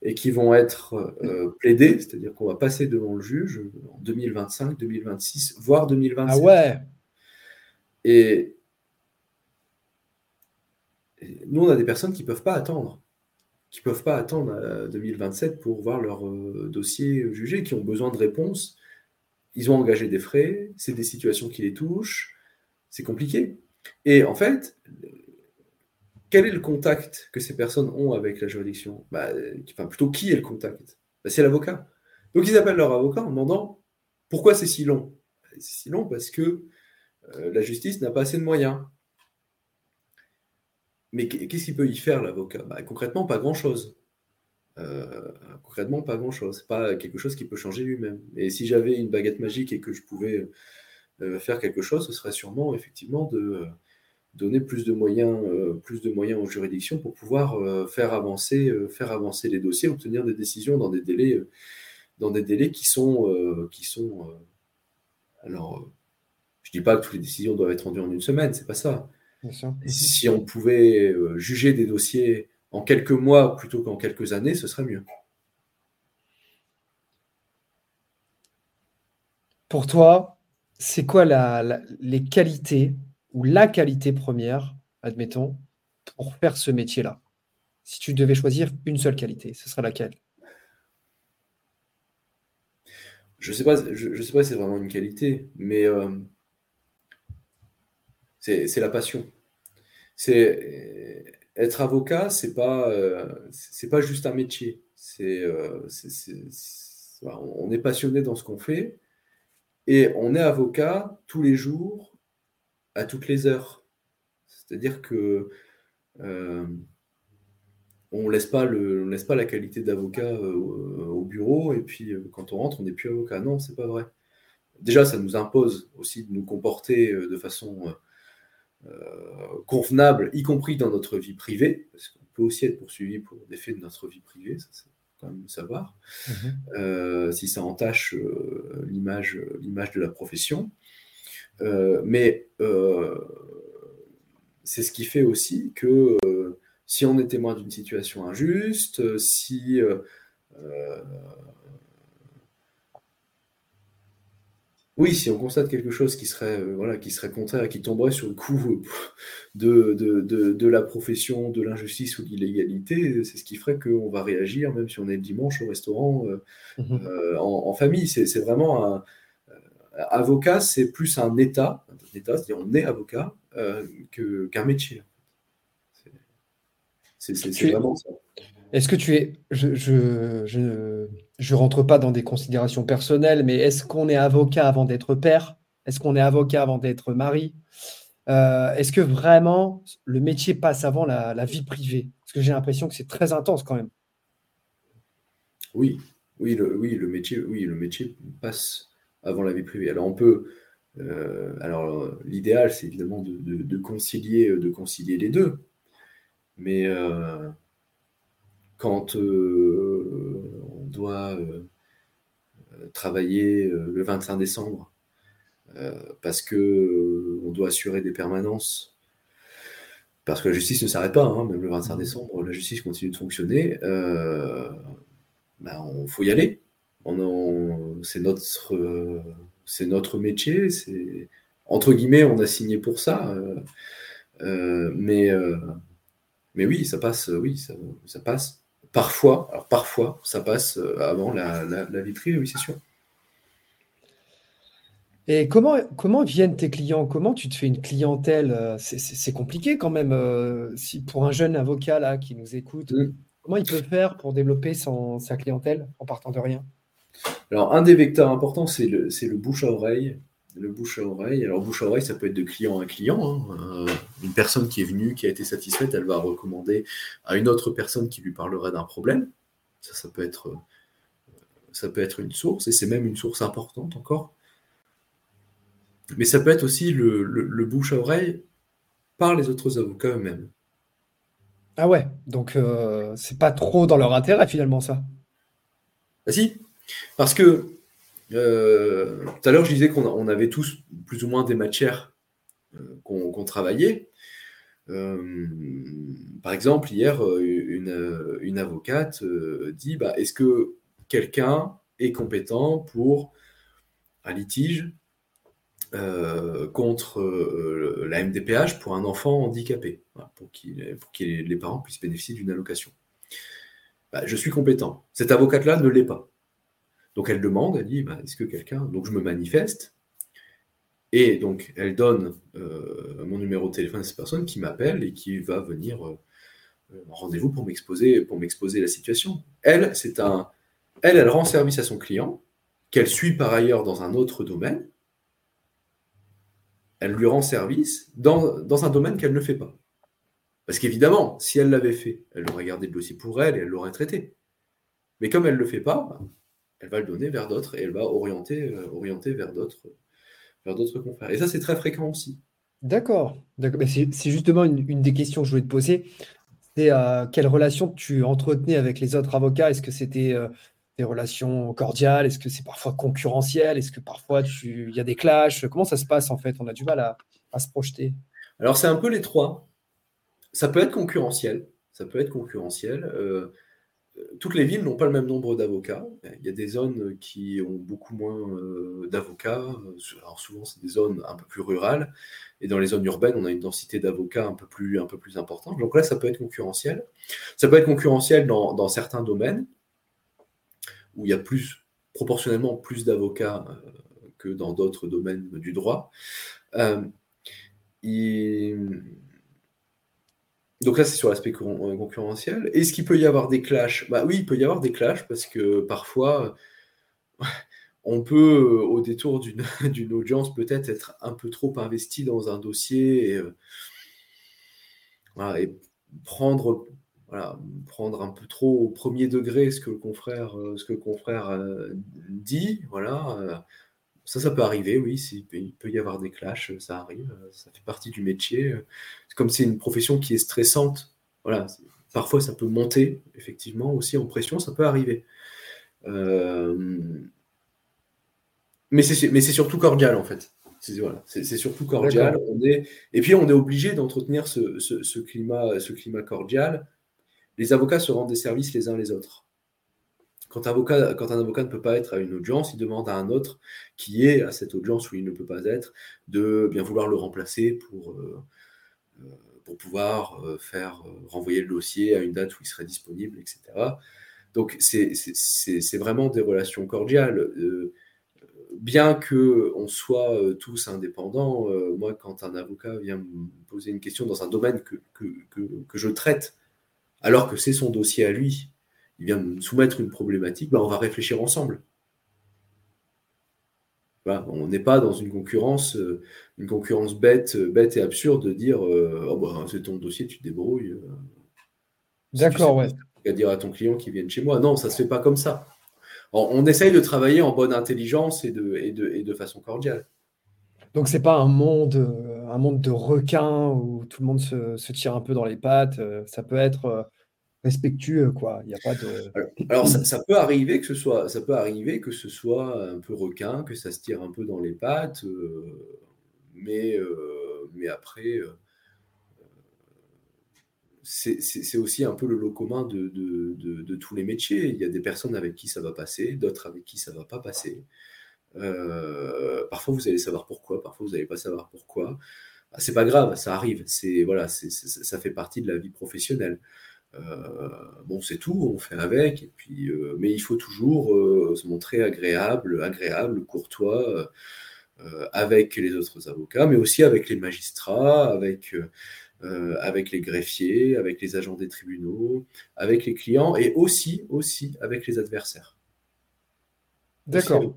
et qui vont être euh, plaidés, c'est-à-dire qu'on va passer devant le juge en 2025, 2026, voire 2027. Ah ouais et, et nous, on a des personnes qui ne peuvent pas attendre qui peuvent pas attendre 2027 pour voir leur euh, dossier jugé, qui ont besoin de réponses. Ils ont engagé des frais, c'est des situations qui les touchent, c'est compliqué. Et en fait, quel est le contact que ces personnes ont avec la juridiction? Bah, Enfin, plutôt qui est le contact? Bah, C'est l'avocat. Donc ils appellent leur avocat en demandant pourquoi c'est si long? Bah, C'est si long parce que euh, la justice n'a pas assez de moyens. Mais qu'est-ce qu'il peut y faire, l'avocat? Bah, Concrètement, pas grand-chose. Euh, concrètement, pas grand-chose. Pas quelque chose qui peut changer lui-même. Et si j'avais une baguette magique et que je pouvais euh, faire quelque chose, ce serait sûrement effectivement de euh, donner plus de moyens, plus de moyens aux juridictions pour pouvoir faire avancer, faire avancer les dossiers, obtenir des décisions dans des délais, dans des délais qui sont, qui sont. alors, je dis pas que toutes les décisions doivent être rendues en une semaine, c'est pas ça. Si on pouvait euh, juger des dossiers en quelques mois plutôt qu'en quelques années, ce serait mieux. Pour toi, c'est quoi les qualités ou la qualité première, admettons, pour faire ce métier-là? Si tu devais choisir une seule qualité, ce serait laquelle? Je ne sais pas, je, sais pas si c'est vraiment une qualité, mais euh, c'est la passion. C'est être avocat, c'est pas euh, c'est pas juste un métier. C'est euh, on est passionné dans ce qu'on fait et on est avocat tous les jours, à toutes les heures. C'est-à-dire que euh, on laisse pas le, laisse pas la qualité d'avocat euh, au bureau et puis euh, quand on rentre, on n'est plus avocat. Non, c'est pas vrai. Déjà, ça nous impose aussi de nous comporter de façon convenable, y compris dans notre vie privée, parce qu'on peut aussi être poursuivi pour des faits de notre vie privée, ça c'est quand même savoir, mhm. si ça entache l'image, l'image de la profession. mais c'est ce qui fait aussi que euh, si on est témoin d'une situation injuste, euh, si euh, oui, si on constate quelque chose qui serait, voilà, qui serait contraire, qui tomberait sur le coup de, de, la profession, de l'injustice ou de l'illégalité, c'est ce qui ferait qu'on va réagir, même si on est le dimanche au restaurant mmh en, famille. C'est vraiment un avocat, c'est plus un état, un état c'est-à-dire on est avocat, euh, qu'un métier. C'est vraiment ça. Est-ce que tu es. Je, je, je, je, rentre pas dans des considérations personnelles, mais est-ce qu'on est avocat avant d'être père? Est-ce qu'on est avocat avant d'être mari? Euh, Est-ce que vraiment le métier passe avant la, vie privée? Parce que j'ai l'impression que c'est très intense quand même. Oui, oui, le, oui, le métier, oui, le métier passe avant la vie privée. Alors on peut, euh, alors, l'idéal, c'est évidemment de, concilier, de concilier les deux. Mais euh, quand euh, doit travailler le 25 décembre, parce que on doit assurer des permanences, parce que la justice ne s'arrête pas, hein, même le 25 décembre, la justice continue de fonctionner, il ben, faut y aller. c'est notre c'est notre métier, c'est entre guillemets, on a signé pour ça. Euh, euh, mais, euh, mais oui, ça passe, oui, ça, passe. Parfois, alors parfois, ça passe avant la, privée, oui, c'est sûr. Et comment, comment viennent tes clients? Comment tu te fais une clientèle? C'est compliqué quand même. si pour un jeune avocat là qui nous écoute, mm. comment il peut faire pour développer sa clientèle en partant de rien? Alors, un des vecteurs importants, c'est le, le bouche à oreille. Le bouche à oreille. Alors, bouche à oreille, ça peut être de client à client. Hein. Euh, une personne qui est venue, qui a été satisfaite, elle va recommander à une autre personne qui lui parlerait d'un problème. Ça, ça peut être, ça peut être une source, et c'est même une source importante encore. Mais ça peut être aussi le, bouche à oreille par les autres avocats eux-mêmes. Ah ouais, donc euh, c'est pas trop dans leur intérêt finalement ça. Ah si, parce que euh, tout à l'heure, je disais qu'on avait tous plus ou moins des matières euh, qu'on travaillait. Euh, par exemple, hier, une, avocate dit bah, est-ce que quelqu'un est compétent pour un litige contre la MDPH pour un enfant handicapé, pour, que les parents puissent bénéficier d'une allocation? Bah, Je suis compétent. Cette avocate-là ne l'est pas. Donc elle demande, elle dit, bah, est-ce que quelqu'un... Donc je me manifeste. Et donc elle donne euh, mon numéro de téléphone à cette personne qui m'appelle et qui va venir euh, en rendez-vous pour m'exposer, pour m'exposer la situation. Elle, c'est un... Elle, elle rend service à son client, qu'elle suit par ailleurs dans un autre domaine. Elle lui rend service dans, un domaine qu'elle ne fait pas. Parce qu'évidemment, si elle l'avait fait, elle aurait gardé le dossier pour elle et elle l'aurait traité. Mais comme elle ne le fait pas, elle va le donner vers d'autres et elle va orienter, euh, orienter vers d'autres vers d'autres confrères. Et ça, c'est très fréquent aussi. D'accord. C'est justement une, des questions que je voulais te poser. C'est euh, quelle relation tu entretenais avec les autres avocats? Est-ce que c'était euh, des relations cordiales? Est-ce que c'est parfois concurrentiel? Est-ce que parfois il y a des clashs? Comment ça se passe en fait? On a du mal à, à se projeter. Alors c'est un peu les trois. Ça peut être concurrentiel. Ça peut être concurrentiel toutes les villes n'ont pas le même nombre d'avocats. Il y a des zones qui ont beaucoup moins euh, d'avocats. Alors souvent, c'est des zones un peu plus rurales. Et dans les zones urbaines, on a une densité d'avocats un, peu plus, importante. Donc là, ça peut être concurrentiel. Ça peut être concurrentiel dans, certains domaines où il y a plus, proportionnellement plus d'avocats euh, que dans d'autres domaines du droit. Euh, donc là, c'est sur l'aspect euh, concurrentiel. Est-ce qu'il peut y avoir des clashs? Bah Oui, il peut y avoir des clashs parce que parfois, on peut, au détour d'une audience, peut-être être un peu trop investi dans un dossier et, prendre voilà, prendre un peu trop au premier degré ce que le confrère, euh, ce que le confrère euh, dit. Voilà. Euh, ça, ça peut arriver, oui. Il peut y avoir des clashs, ça arrive. Ça fait partie du métier. Comme c'est une profession qui est stressante, voilà, parfois ça peut monter, effectivement, aussi en pression, ça peut arriver. Mais c'est surtout cordial, en fait. C'est voilà, surtout cordial. On est, et puis, on est obligé d'entretenir ce, ce, climat, ce climat cordial les avocats se rendent des services les uns les autres. Quand un, avocat, quand un avocat ne peut pas être à une audience, il demande à un autre qui est à cette audience où il ne peut pas être de bien vouloir le remplacer pour, euh, euh, pour pouvoir euh, faire renvoyer le dossier à une date où il serait disponible, etc. Donc c'est vraiment des relations cordiales. bien qu'on soit tous indépendants, moi quand un avocat vient me poser une question dans un domaine que, que je traite, alors que c'est son dossier à lui, il vient me soumettre une problématique, ben on va réfléchir ensemble. on n'est pas dans une concurrence, euh, une concurrence bête, bête et absurde de dire euh, oh ben, c'est ton dossier, tu te débrouilles. Euh. D'accord, ouais. À dire à ton client qui vienne chez moi. Non, ça ne se fait pas comme ça. On, essaye de travailler en bonne intelligence et de, et de, façon cordiale. Donc c'est pas un monde, un monde de requins où tout le monde se, tire un peu dans les pattes. Ça peut être respectueux, quoi. Il y a pas de. Alors, ça, peut arriver que ce soit, ça peut arriver que ce soit un peu requin, que ça se tire un peu dans les pattes, euh, mais euh, mais après. Euh, c'est aussi un peu le lot commun de, de, tous les métiers. Il y a des personnes avec qui ça va passer, d'autres avec qui ça va pas passer. parfois, vous allez savoir pourquoi, parfois, vous n'allez pas savoir pourquoi. Ah, c'est pas grave, ça arrive. C'est voilà, ça fait partie de la vie professionnelle. Euh, bon, c'est tout, on fait avec. Et puis, euh, mais il faut toujours euh, se montrer agréable, agréable, courtois avec les autres avocats, mais aussi avec les magistrats, avec avec les greffiers, avec les agents des tribunaux, avec les clients et aussi, aussi avec les adversaires. D'accord.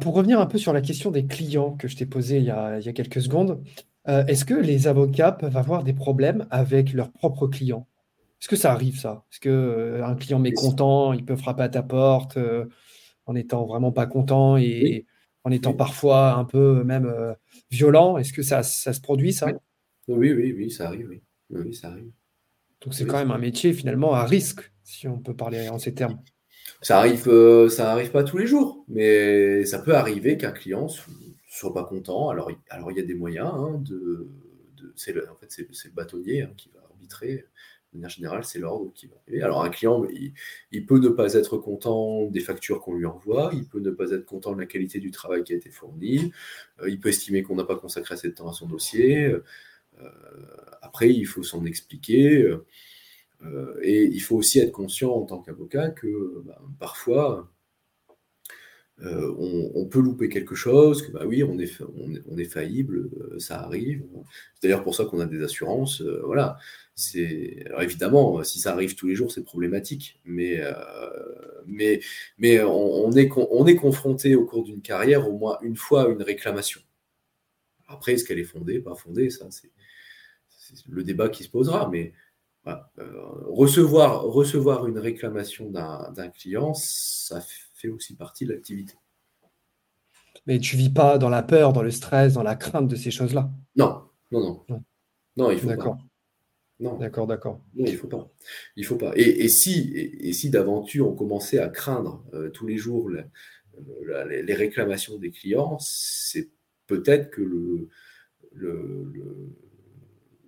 pour revenir un peu sur la question des clients que je t'ai posée il, il, y a quelques secondes, euh, est-ce que les avocats peuvent avoir des problèmes avec leurs propres clients? Est-ce que ça arrive ça? Est-ce qu'un euh, client mécontent, il peut frapper à ta porte euh, en étant vraiment pas content et en étant parfois un peu même violent? Est-ce que ça, ça, se produit ça? Oui. oui, oui, ça arrive. Oui, oui ça arrive. Donc c'est quand même un métier finalement à risque, si on peut parler en ces termes. Ça arrive, ça arrive pas tous les jours, mais ça peut arriver qu'un client soit pas content. Alors, alors il y a des moyens hein, de, c'est le, en fait c'est, le bâtonnier hein, qui va arbitrer. De manière générale, c'est l'ordre qui va arriver. Alors un client, il, peut ne pas être content des factures qu'on lui envoie, il peut ne pas être content de la qualité du travail qui a été fourni, euh, il peut estimer qu'on n'a pas consacré assez de temps à son dossier. Euh, après, il faut s'en expliquer. Euh, et il faut aussi être conscient en tant qu'avocat que bah, parfois, euh, on, peut louper quelque chose, que bah oui, on est, on est, faillible, euh, ça arrive. C'est d'ailleurs pour ça qu'on a des assurances. Euh, voilà. C'est évidemment, si ça arrive tous les jours, c'est problématique. Mais, mais, mais on, est, on est confronté au cours d'une carrière au moins une fois à une réclamation. Après, est-ce qu'elle est fondée, pas fondée, ça c'est le débat qui se posera. Mais recevoir, recevoir une réclamation d'un client, ça fait fait aussi partie de l'activité. Mais tu vis pas dans la peur, dans le stress, dans la crainte de ces choses-là? Non, non, non. Non, il faut d'accord. pas. Non. D'accord, d'accord. Non, il faut pas. Il faut pas. Et, si, et, si d'aventure on commençait à craindre euh, tous les jours les réclamations des clients, c'est peut-être que le, le,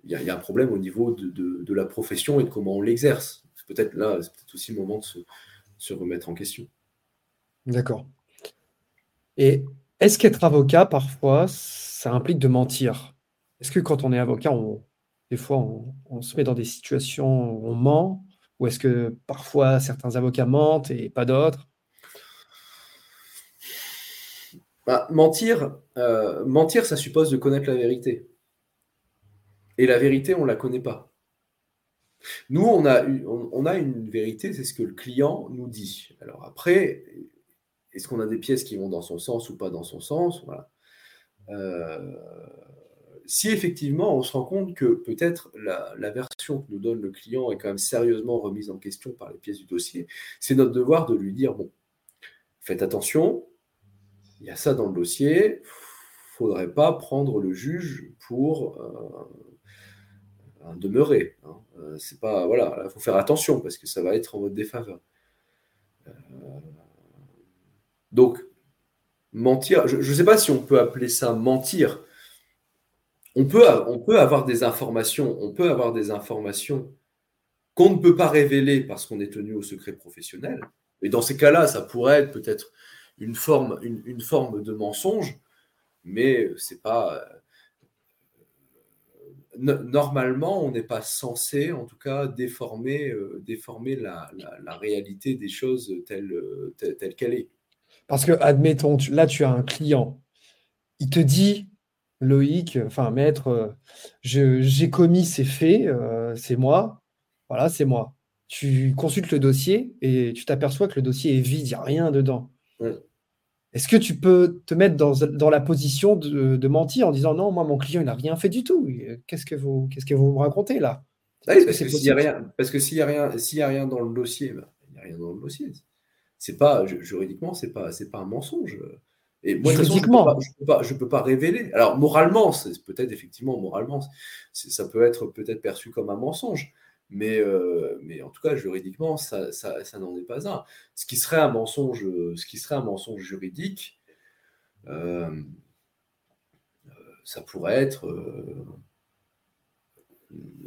il y, a un problème au niveau de, de, la profession et de comment on l'exerce. Peut-être là, c'est peut-être aussi le moment de se, se remettre en question. D'accord. Et est-ce qu'être avocat, parfois, ça implique de mentir? Est-ce que quand on est avocat, des fois, on, se met dans des situations où on ment? Ou est-ce que parfois certains avocats mentent et pas d'autres? Bah, mentir, euh, mentir, ça suppose de connaître la vérité. Et la vérité, on ne la connaît pas. Nous, on a, on, a une vérité, c'est ce que le client nous dit. Alors après, est-ce qu'on a des pièces qui vont dans son sens ou pas dans son sens? Euh, si effectivement on se rend compte que peut-être la, version que nous donne le client est quand même sérieusement remise en question par les pièces du dossier, c'est notre devoir de lui dire bon, faites attention, il y a ça dans le dossier, faudrait pas prendre le juge pour euh, un. Hein. Euh, c'est pas voilà, il faut faire attention parce que ça va être en mode défaveur. Euh, donc mentir, je ne sais pas si on peut appeler ça mentir. On peut, avoir des informations, on peut avoir des informations qu'on ne peut pas révéler parce qu'on est tenu au secret professionnel. Et dans ces cas-là, ça pourrait être peut-être une forme, de mensonge, mais c'est pas. Euh, normalement, on n'est pas censé, en tout cas, déformer, euh, déformer la, réalité des choses telle qu'elle est. Parce que, admettons, là, tu as un client, il te dit, Loïc, enfin, maître, euh, j'ai commis ces faits, c'est moi, voilà, c'est moi. Tu consultes le dossier et tu t'aperçois que le dossier est vide, il n'y a rien dedans. Est-ce que tu peux te mettre dans, la position de, mentir en disant non, moi, mon client, il n'a rien fait du tout Qu'est-ce que vous, qu'est-ce que vous me racontez là? Parce, que s'il n'y a rien, parce que s'il y a rien, s'il y a rien dans le dossier, ben, il n'y a rien dans le dossier. C'est pas juridiquement, c'est pas, c'est pas un mensonge. Et moi, juridiquement, je peux, pas, je peux pas, révéler. Alors moralement, c'est peut-être effectivement moralement, ça peut être peut-être perçu comme un mensonge. Mais, euh, mais en tout cas, juridiquement, ça, ça, ça n'en est pas un. Ce qui serait un mensonge, ce qui serait un mensonge juridique, euh, ça pourrait être euh,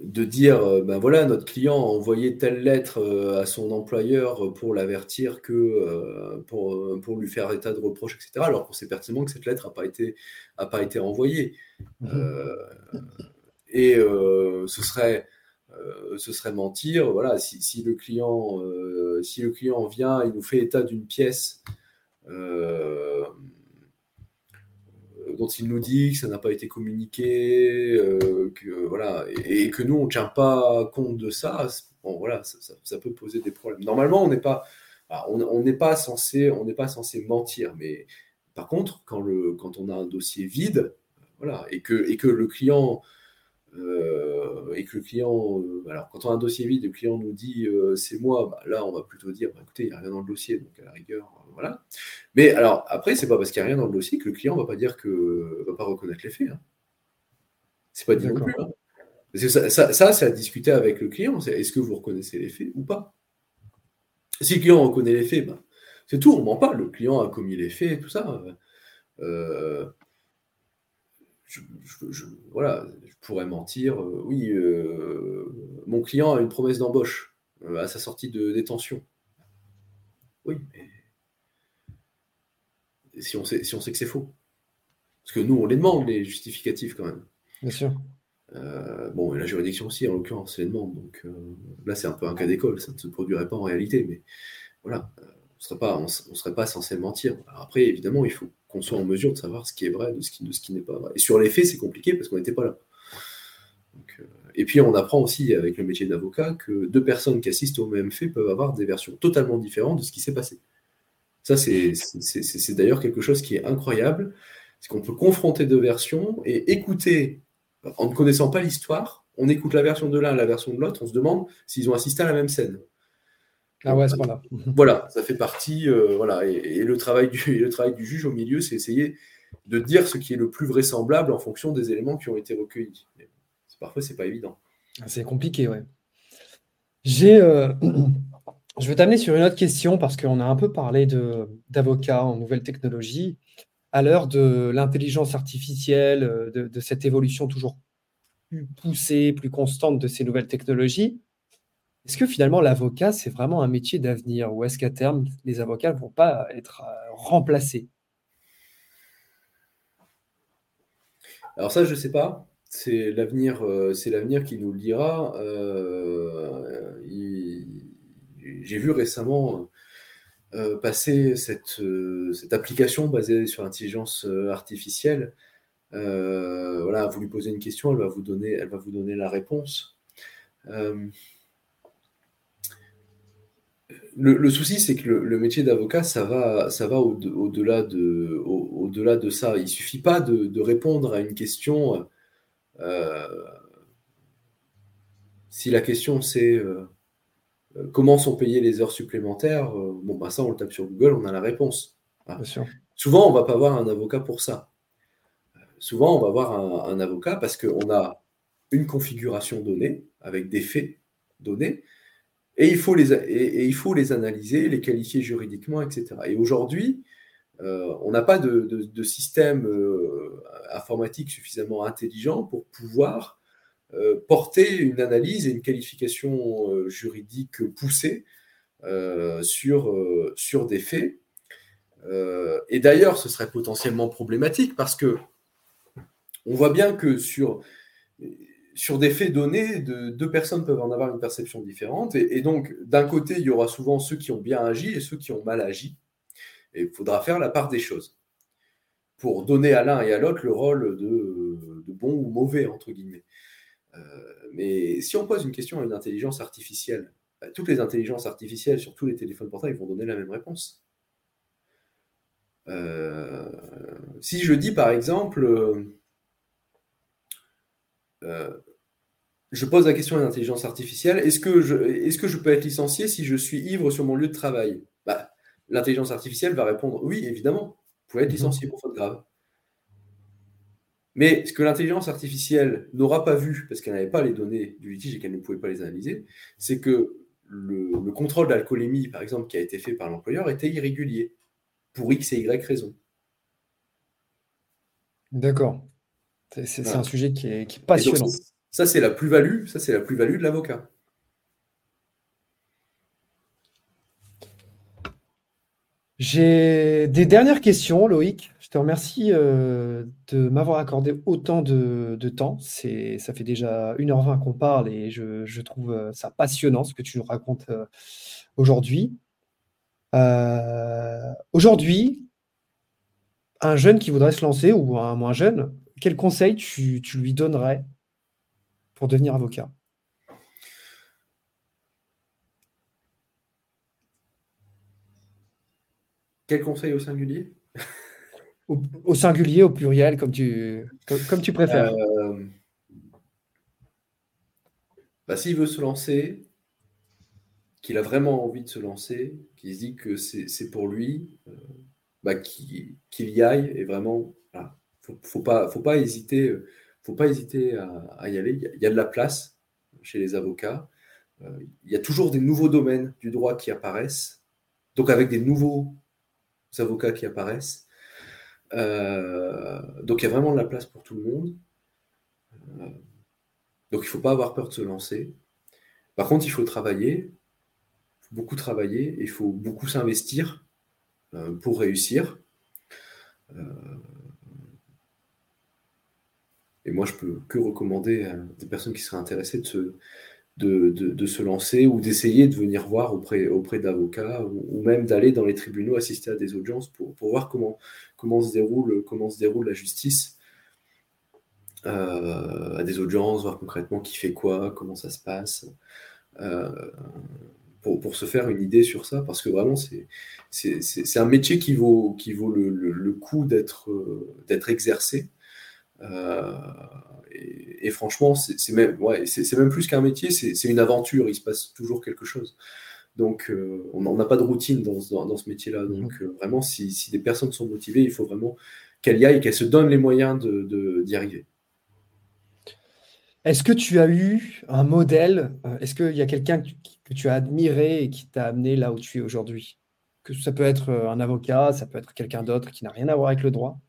de dire, ben voilà, notre client a envoyé telle lettre à son employeur pour l'avertir que, pour, pour, lui faire état de reproche, etc., alors qu'on sait pertinemment que cette lettre n'a pas été, a pas été envoyée. Mmh. et ce serait euh, ce serait mentir. Voilà, si, le client, euh, si le client vient et nous fait état d'une pièce euh, dont il nous dit que ça n'a pas été communiqué, que, voilà, et, que nous, on ne tient pas compte de ça, bon, voilà, ça, peut poser des problèmes. Normalement, on n'est pas, on n'est pas, censé, pas censé mentir, mais par contre, quand, le, quand on a un dossier vide, voilà, et que, et que le client euh, et que le client, euh, alors quand on a un dossier vide, le client nous dit euh, c'est moi, bah, là on va plutôt dire bah, écoutez, il n'y a rien dans le dossier, donc à la rigueur, voilà. Mais alors après, c'est pas parce qu'il n'y a rien dans le dossier que le client ne va pas dire que va pas reconnaître les faits. Hein. C'est pas dit non plus. Hein. Parce que ça, ça, c'est à discuter avec le client. est-ce que vous reconnaissez les faits ou pas? Si le client reconnaît les faits, bah, c'est tout, on ment pas. Le client a commis les faits, tout ça. Euh, je, voilà, je pourrais mentir. Euh, oui, euh, mon client a une promesse d'embauche euh, à sa sortie de détention. Oui, mais si on sait, si on sait que c'est faux. Parce que nous, on les demande, les justificatifs quand même. Bien sûr. bon, et la juridiction aussi, en l'occurrence, les demande. Donc là, c'est un peu un cas d'école, ça ne se produirait pas en réalité. Mais voilà, on ne serait, pas, on, serait pas censé mentir. après, évidemment, il faut qu'on soit en mesure de savoir ce qui est vrai de ce qui, n'est pas vrai. Et sur les faits, c'est compliqué parce qu'on n'était pas là. Euh, et puis on apprend aussi avec le métier d'avocat que deux personnes qui assistent au même fait peuvent avoir des versions totalement différentes de ce qui s'est passé. Ça, c'est d'ailleurs quelque chose qui est incroyable, c'est qu'on peut confronter deux versions et écouter, en ne connaissant pas l'histoire, on écoute la version de l'un la version de l'autre, on se demande s'ils ont assisté à la même scène. Ah ouais, c'est pas Voilà, ça fait partie. Euh, voilà, et, le travail du, le travail du juge au milieu, c'est essayer de dire ce qui est le plus vraisemblable en fonction des éléments qui ont été recueillis. Mais parfois, c'est pas évident. Ah, c'est compliqué, ouais. J'ai, euh, je veux t'amener sur une autre question parce qu'on a un peu parlé de, d'avocats en nouvelles technologies. À l'heure de l'intelligence artificielle, de, de cette évolution toujours plus poussée, plus constante de ces nouvelles technologies, est-ce que finalement l'avocat, c'est vraiment un métier d'avenir ou est-ce qu'à terme, les avocats ne vont pas être euh, remplacés? Alors ça, je ne sais pas. C'est l'avenir, euh, c'est l'avenir qui nous le dira. Euh, j'ai vu récemment passer cette, cette, application basée sur l'intelligence artificielle. voilà, vous lui posez une question, elle va vous donner, elle va vous donner la réponse. Le, souci, c'est que le, métier d'avocat, ça va, ça va au-delà de, au, delà de ça. Il suffit pas de, répondre à une question. Euh, si la question c'est euh, comment sont payées les heures supplémentaires, bon, bah ça, on le tape sur Google, on a la réponse. Souvent, on va pas voir un avocat pour ça. Souvent, on va voir un, avocat parce qu'on a une configuration donnée avec des faits donnés et il faut les, et, il faut les analyser, les qualifier juridiquement, etc. Et aujourd'hui, euh, on n'a pas de, système euh, informatique suffisamment intelligent pour pouvoir euh, porter une analyse et une qualification juridique poussée sur, sur des faits. et d'ailleurs, ce serait potentiellement problématique parce que on voit bien que sur sur des faits donnés, deux personnes peuvent en avoir une perception différente. Et, donc, d'un côté, il y aura souvent ceux qui ont bien agi et ceux qui ont mal agi. Et il faudra faire la part des choses pour donner à l'un et à l'autre le rôle de, bon ou mauvais, entre guillemets. Euh, mais si on pose une question à une intelligence artificielle, bah, toutes les intelligences artificielles sur tous les téléphones portables vont donner la même réponse. Euh, si je dis par exemple, euh, je pose la question à l'intelligence artificielle, est-ce que, je, est que je peux être licencié si je suis ivre sur mon lieu de travail? Bah, L'intelligence artificielle va répondre, oui, évidemment, vous pouvez être mhm. licencié pour faute grave. Mais ce que l'intelligence artificielle n'aura pas vu, parce qu'elle n'avait pas les données du litige et qu'elle ne pouvait pas les analyser, c'est que le, le contrôle d'alcoolémie, par exemple, qui a été fait par l'employeur, était irrégulier, pour X et Y raisons. D'accord. C'est un sujet qui est, passionnant. ça, c'est la plus-value. Ça, c'est la plus-value de l'avocat. J'ai des dernières questions, Loïc. Je te remercie euh, de m'avoir accordé autant de, temps. Ça fait déjà 1h20 qu'on parle et je, trouve euh, ça passionnant ce que tu nous racontes euh, aujourd'hui. aujourd'hui, un jeune qui voudrait se lancer ou un moins jeune, quel conseil tu, lui donnerais pour devenir avocat? Quel conseil au singulier? Au, singulier, au pluriel, comme tu, comme, tu préfères. Euh, bah, S'il veut se lancer, qu'il a vraiment envie de se lancer, qu'il se dit que c'est pour lui, euh, bah, qu'il y aille et vraiment faut, faut pas, faut pas hésiter, faut pas hésiter à, y aller. Il y, a, de la place chez les avocats. Euh, il y a toujours des nouveaux domaines du droit qui apparaissent, donc avec des nouveaux avocats qui apparaissent. Euh, donc il y a vraiment de la place pour tout le monde. Euh, donc il ne faut pas avoir peur de se lancer. Par contre, il faut travailler, il faut beaucoup travailler, il faut beaucoup s'investir pour réussir. Et moi, je peux que recommander à des personnes qui seraient intéressées de se, de, se lancer ou d'essayer de venir voir auprès, auprès d'avocats ou, même d'aller dans les tribunaux assister à des audiences pour, voir comment, comment, se déroule, comment se déroule la justice. Euh, à des audiences, voir concrètement qui fait quoi, comment ça se passe, euh, pour, se faire une idée sur ça, parce que vraiment, c'est, un métier qui vaut, qui vaut le, le coup d'être, d'être exercé. Euh, et, franchement, c'est même, ouais, même plus qu'un métier, c'est une aventure, il se passe toujours quelque chose. Donc, euh, on n'a pas de routine dans, dans, ce métier-là. Mhm. Donc, euh, vraiment, si, si, des personnes sont motivées, il faut vraiment qu'elles y aillent qu'elles se donnent les moyens d'y de, arriver. Est-ce que tu as eu un modèle Est-ce qu'il y a quelqu'un que, que, tu as admiré et qui t'a amené là où tu es aujourd'hui? Que ça peut être un avocat, ça peut être quelqu'un d'autre qui n'a rien à voir avec le droit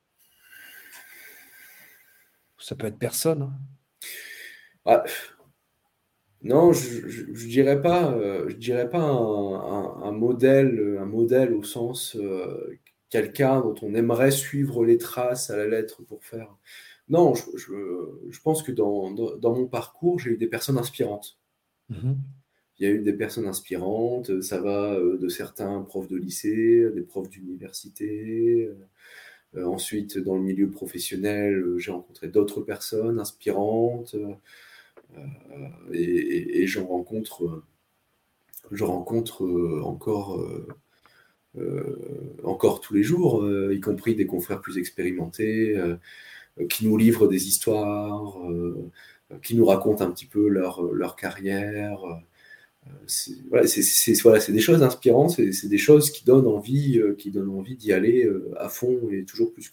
ça peut être personne. Hein. Ah, non, je, ne dirais pas, euh, je dirais pas un, modèle, un modèle au sens euh, quelqu'un dont on aimerait suivre les traces à la lettre pour faire. Non, je, pense que dans, mon parcours, j'ai eu des personnes inspirantes. Mmh Il y a eu des personnes inspirantes, ça va euh, de certains profs de lycée, des profs d'université, euh, ensuite, dans le milieu professionnel, euh, j'ai rencontré d'autres personnes inspirantes euh, et, j'en rencontre je rencontre encore, encore tous les jours, y compris des confrères plus expérimentés, qui nous livrent des histoires, qui nous racontent un petit peu leur, leur carrière. C'est voilà, des choses inspirantes, c'est des choses qui donnent envie, qui donnent envie d'y aller à fond et toujours plus.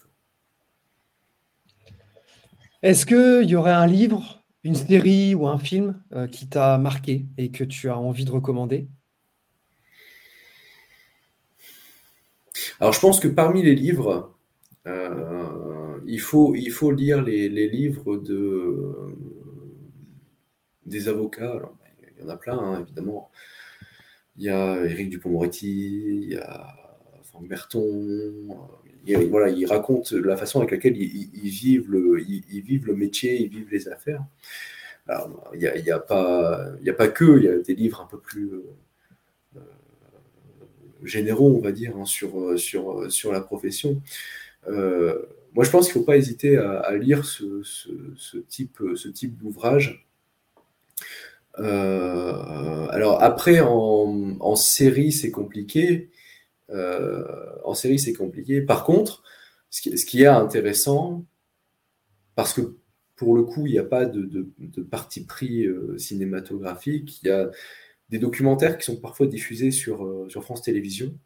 Est-ce qu'il y aurait un livre, une série ou un film euh, qui t'a marqué et que tu as envie de recommander? Alors, je pense que parmi les livres, euh, il, faut, il faut lire les, livres de, des avocats. Il y en a plein, hein, évidemment. Il y a Éric Dupont-Moretti, il y a Franck Berton, il, voilà, il raconte la façon avec laquelle ils, vivent, le, ils, vivent le métier, ils vivent les affaires. il n'y a, y a, pas, a pas que, il y a des livres un peu plus euh, généraux, on va dire, hein, sur, sur, sur la profession. Euh, moi, je pense qu'il ne faut pas hésiter à, lire ce, ce, type, ce type d'ouvrage. Euh, alors après, en, en série, c'est compliqué. Euh, en série, c'est compliqué. Par contre, ce qui, ce qui, est intéressant, parce que pour le coup, il n'y a pas de, de, parti pris euh, cinématographique, il y a des documentaires qui sont parfois diffusés sur, sur France Télévisions,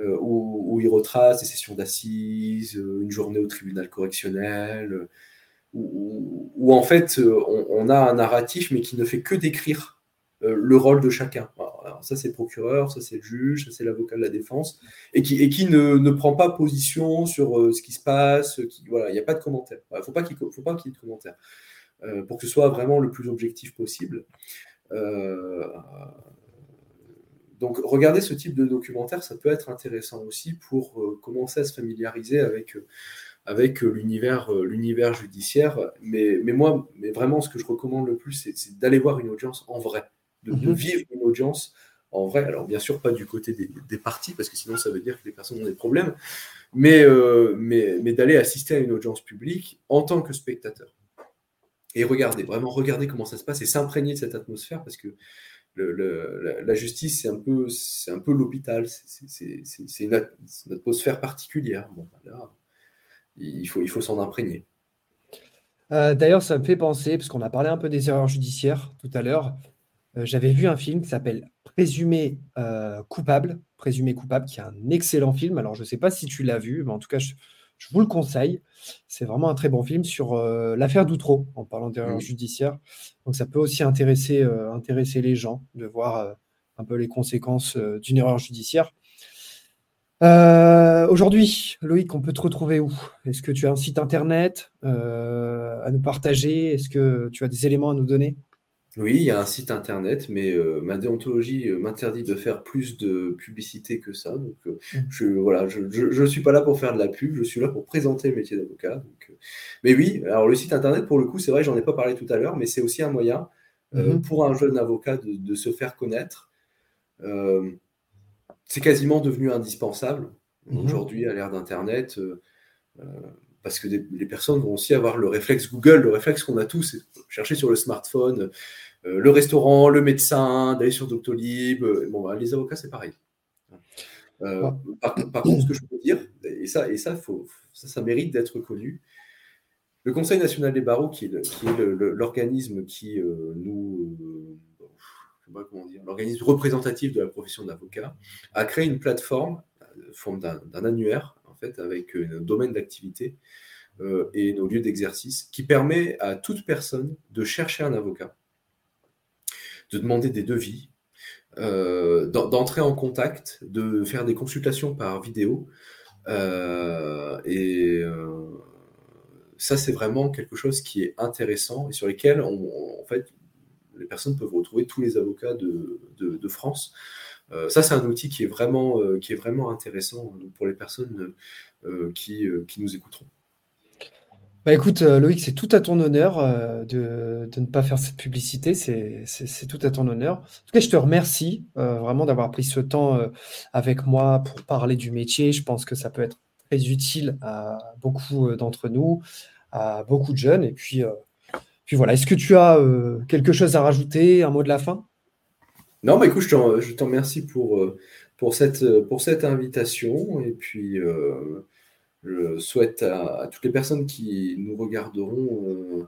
où, où, ils retracent des sessions d'assises, une journée au tribunal correctionnel, où, en fait on, on, a un narratif mais qui ne fait que décrire euh, le rôle de chacun. Ça, c'est le procureur, ça, c'est le juge, ça, c'est l'avocat de la défense, et qui, ne, prend pas position sur euh, ce qui se passe. Voilà, il n'y a pas de commentaire. Il ne faut pas qu'il y ait de commentaire euh, pour que ce soit vraiment le plus objectif possible. donc, regarder ce type de documentaire, ça peut être intéressant aussi pour commencer à se familiariser avec avec l'univers l'univers judiciaire. Mais, mais moi, mais vraiment, ce que je recommande le plus, c'est d'aller voir une audience en vrai de, mhm. vivre une audience en vrai. Alors, bien sûr, pas du côté des, parties, parce que sinon, ça veut dire que les personnes ont des problèmes, mais, euh, mais, mais d'aller assister à une audience publique en tant que spectateur. Et regarder, vraiment regarder comment ça se passe et s'imprégner de cette atmosphère, parce que le, la, justice, c'est un peu, c'est un peu l'hôpital, c'est une, atmosphère particulière. Bon, là, il faut, il faut s'en imprégner. Euh, d'ailleurs, ça me fait penser, parce qu'on a parlé un peu des erreurs judiciaires tout à l'heure, euh, j'avais vu un film qui s'appelle Présumé euh, coupable, Présumé coupable, qui est un excellent film. Alors, je ne sais pas si tu l'as vu, mais en tout cas, je, vous le conseille. C'est vraiment un très bon film sur euh, l'affaire d'Outreau, en parlant d'erreurs judiciaires. Donc, ça peut aussi intéresser, intéresser les gens de voir un peu les conséquences d'une erreur judiciaire. Aujourd'hui, Loïc, on peut te retrouver où? Est-ce que tu as un site internet à nous partager? Est-ce que tu as des éléments à nous donner? Oui, il y a un site internet, mais euh, ma déontologie euh, m'interdit de faire plus de publicité que ça. Donc, euh, mmh. je voilà, je, je, suis pas là pour faire de la pub, je suis là pour présenter le métier d'avocat. mais oui, alors le site internet, pour le coup, c'est vrai, j'en ai pas parlé tout à l'heure, mais c'est aussi un moyen mmh. pour un jeune avocat de, se faire connaître. c'est quasiment devenu indispensable mmh. aujourd'hui à l'ère d'Internet parce que les personnes vont aussi avoir le réflexe Google, le réflexe qu'on a tous, c'est chercher sur le smartphone euh, le restaurant, le médecin, d'aller sur Doctolib. Euh, bon, bah, les avocats, c'est pareil. Euh, par, contre, ce que je peux dire, et ça, et ça, faut, ça, mérite d'être connu, le Conseil national des barreaux, qui est l'organisme qui, nous, l'organisme représentatif de la profession d'avocat, a créé une plateforme, forme d'un annuaire, en fait, avec un domaine d'activité et nos lieux d'exercice, qui permet à toute personne de chercher un avocat de demander des devis, euh, d'entrer en contact, de faire des consultations par vidéo. Euh, et euh, ça, c'est vraiment quelque chose qui est intéressant et sur lesquels, en fait, les personnes peuvent retrouver tous les avocats de, France. Ça, c'est un outil qui est vraiment, qui est vraiment intéressant pour les personnes qui, qui nous écouteront. Bah écoute, euh, Loïc, c'est tout à ton honneur euh, de, ne pas faire cette publicité, c'est tout à ton honneur. En tout cas, je te remercie euh, vraiment d'avoir pris ce temps avec moi pour parler du métier. Je pense que ça peut être très utile à beaucoup d'entre nous, à beaucoup de jeunes. Et puis, puis voilà, est-ce que tu as quelque chose à rajouter, un mot de la fin? Non, mais écoute, je t'en remercie pour, pour, cette, pour cette invitation. Et puis, je souhaite à, toutes les personnes qui nous regarderont,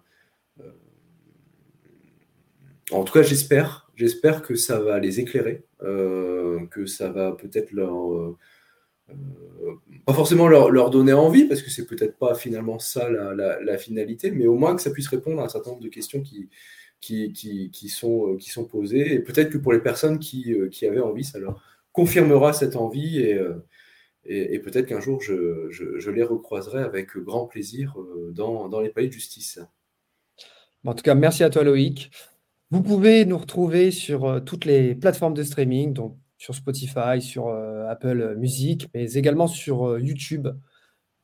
en tout cas, j'espère, j'espère que ça va les éclairer, que ça va peut-être leur euh, pas forcément leur, donner envie, parce que c'est peut-être pas finalement ça la, finalité, mais au moins que ça puisse répondre à un certain nombre de questions qui, qui, sont, euh, qui posées. Et peut-être que pour les personnes qui, euh, avaient envie, ça leur confirmera cette envie et, et, peut-être qu'un jour je, les recroiserai avec grand plaisir dans, les palais de justice. En tout cas, merci à toi Loïc. Vous pouvez nous retrouver sur toutes les plateformes de streaming, donc sur Spotify, sur euh, Apple Music, mais également sur euh, YouTube.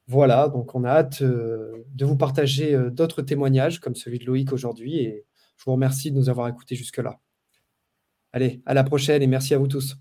Voilà, donc on a hâte euh, de vous partager d'autres témoignages comme celui de Loïc aujourd'hui et je vous remercie de nous avoir écoutés jusque-là. Allez, à la prochaine et merci à vous tous.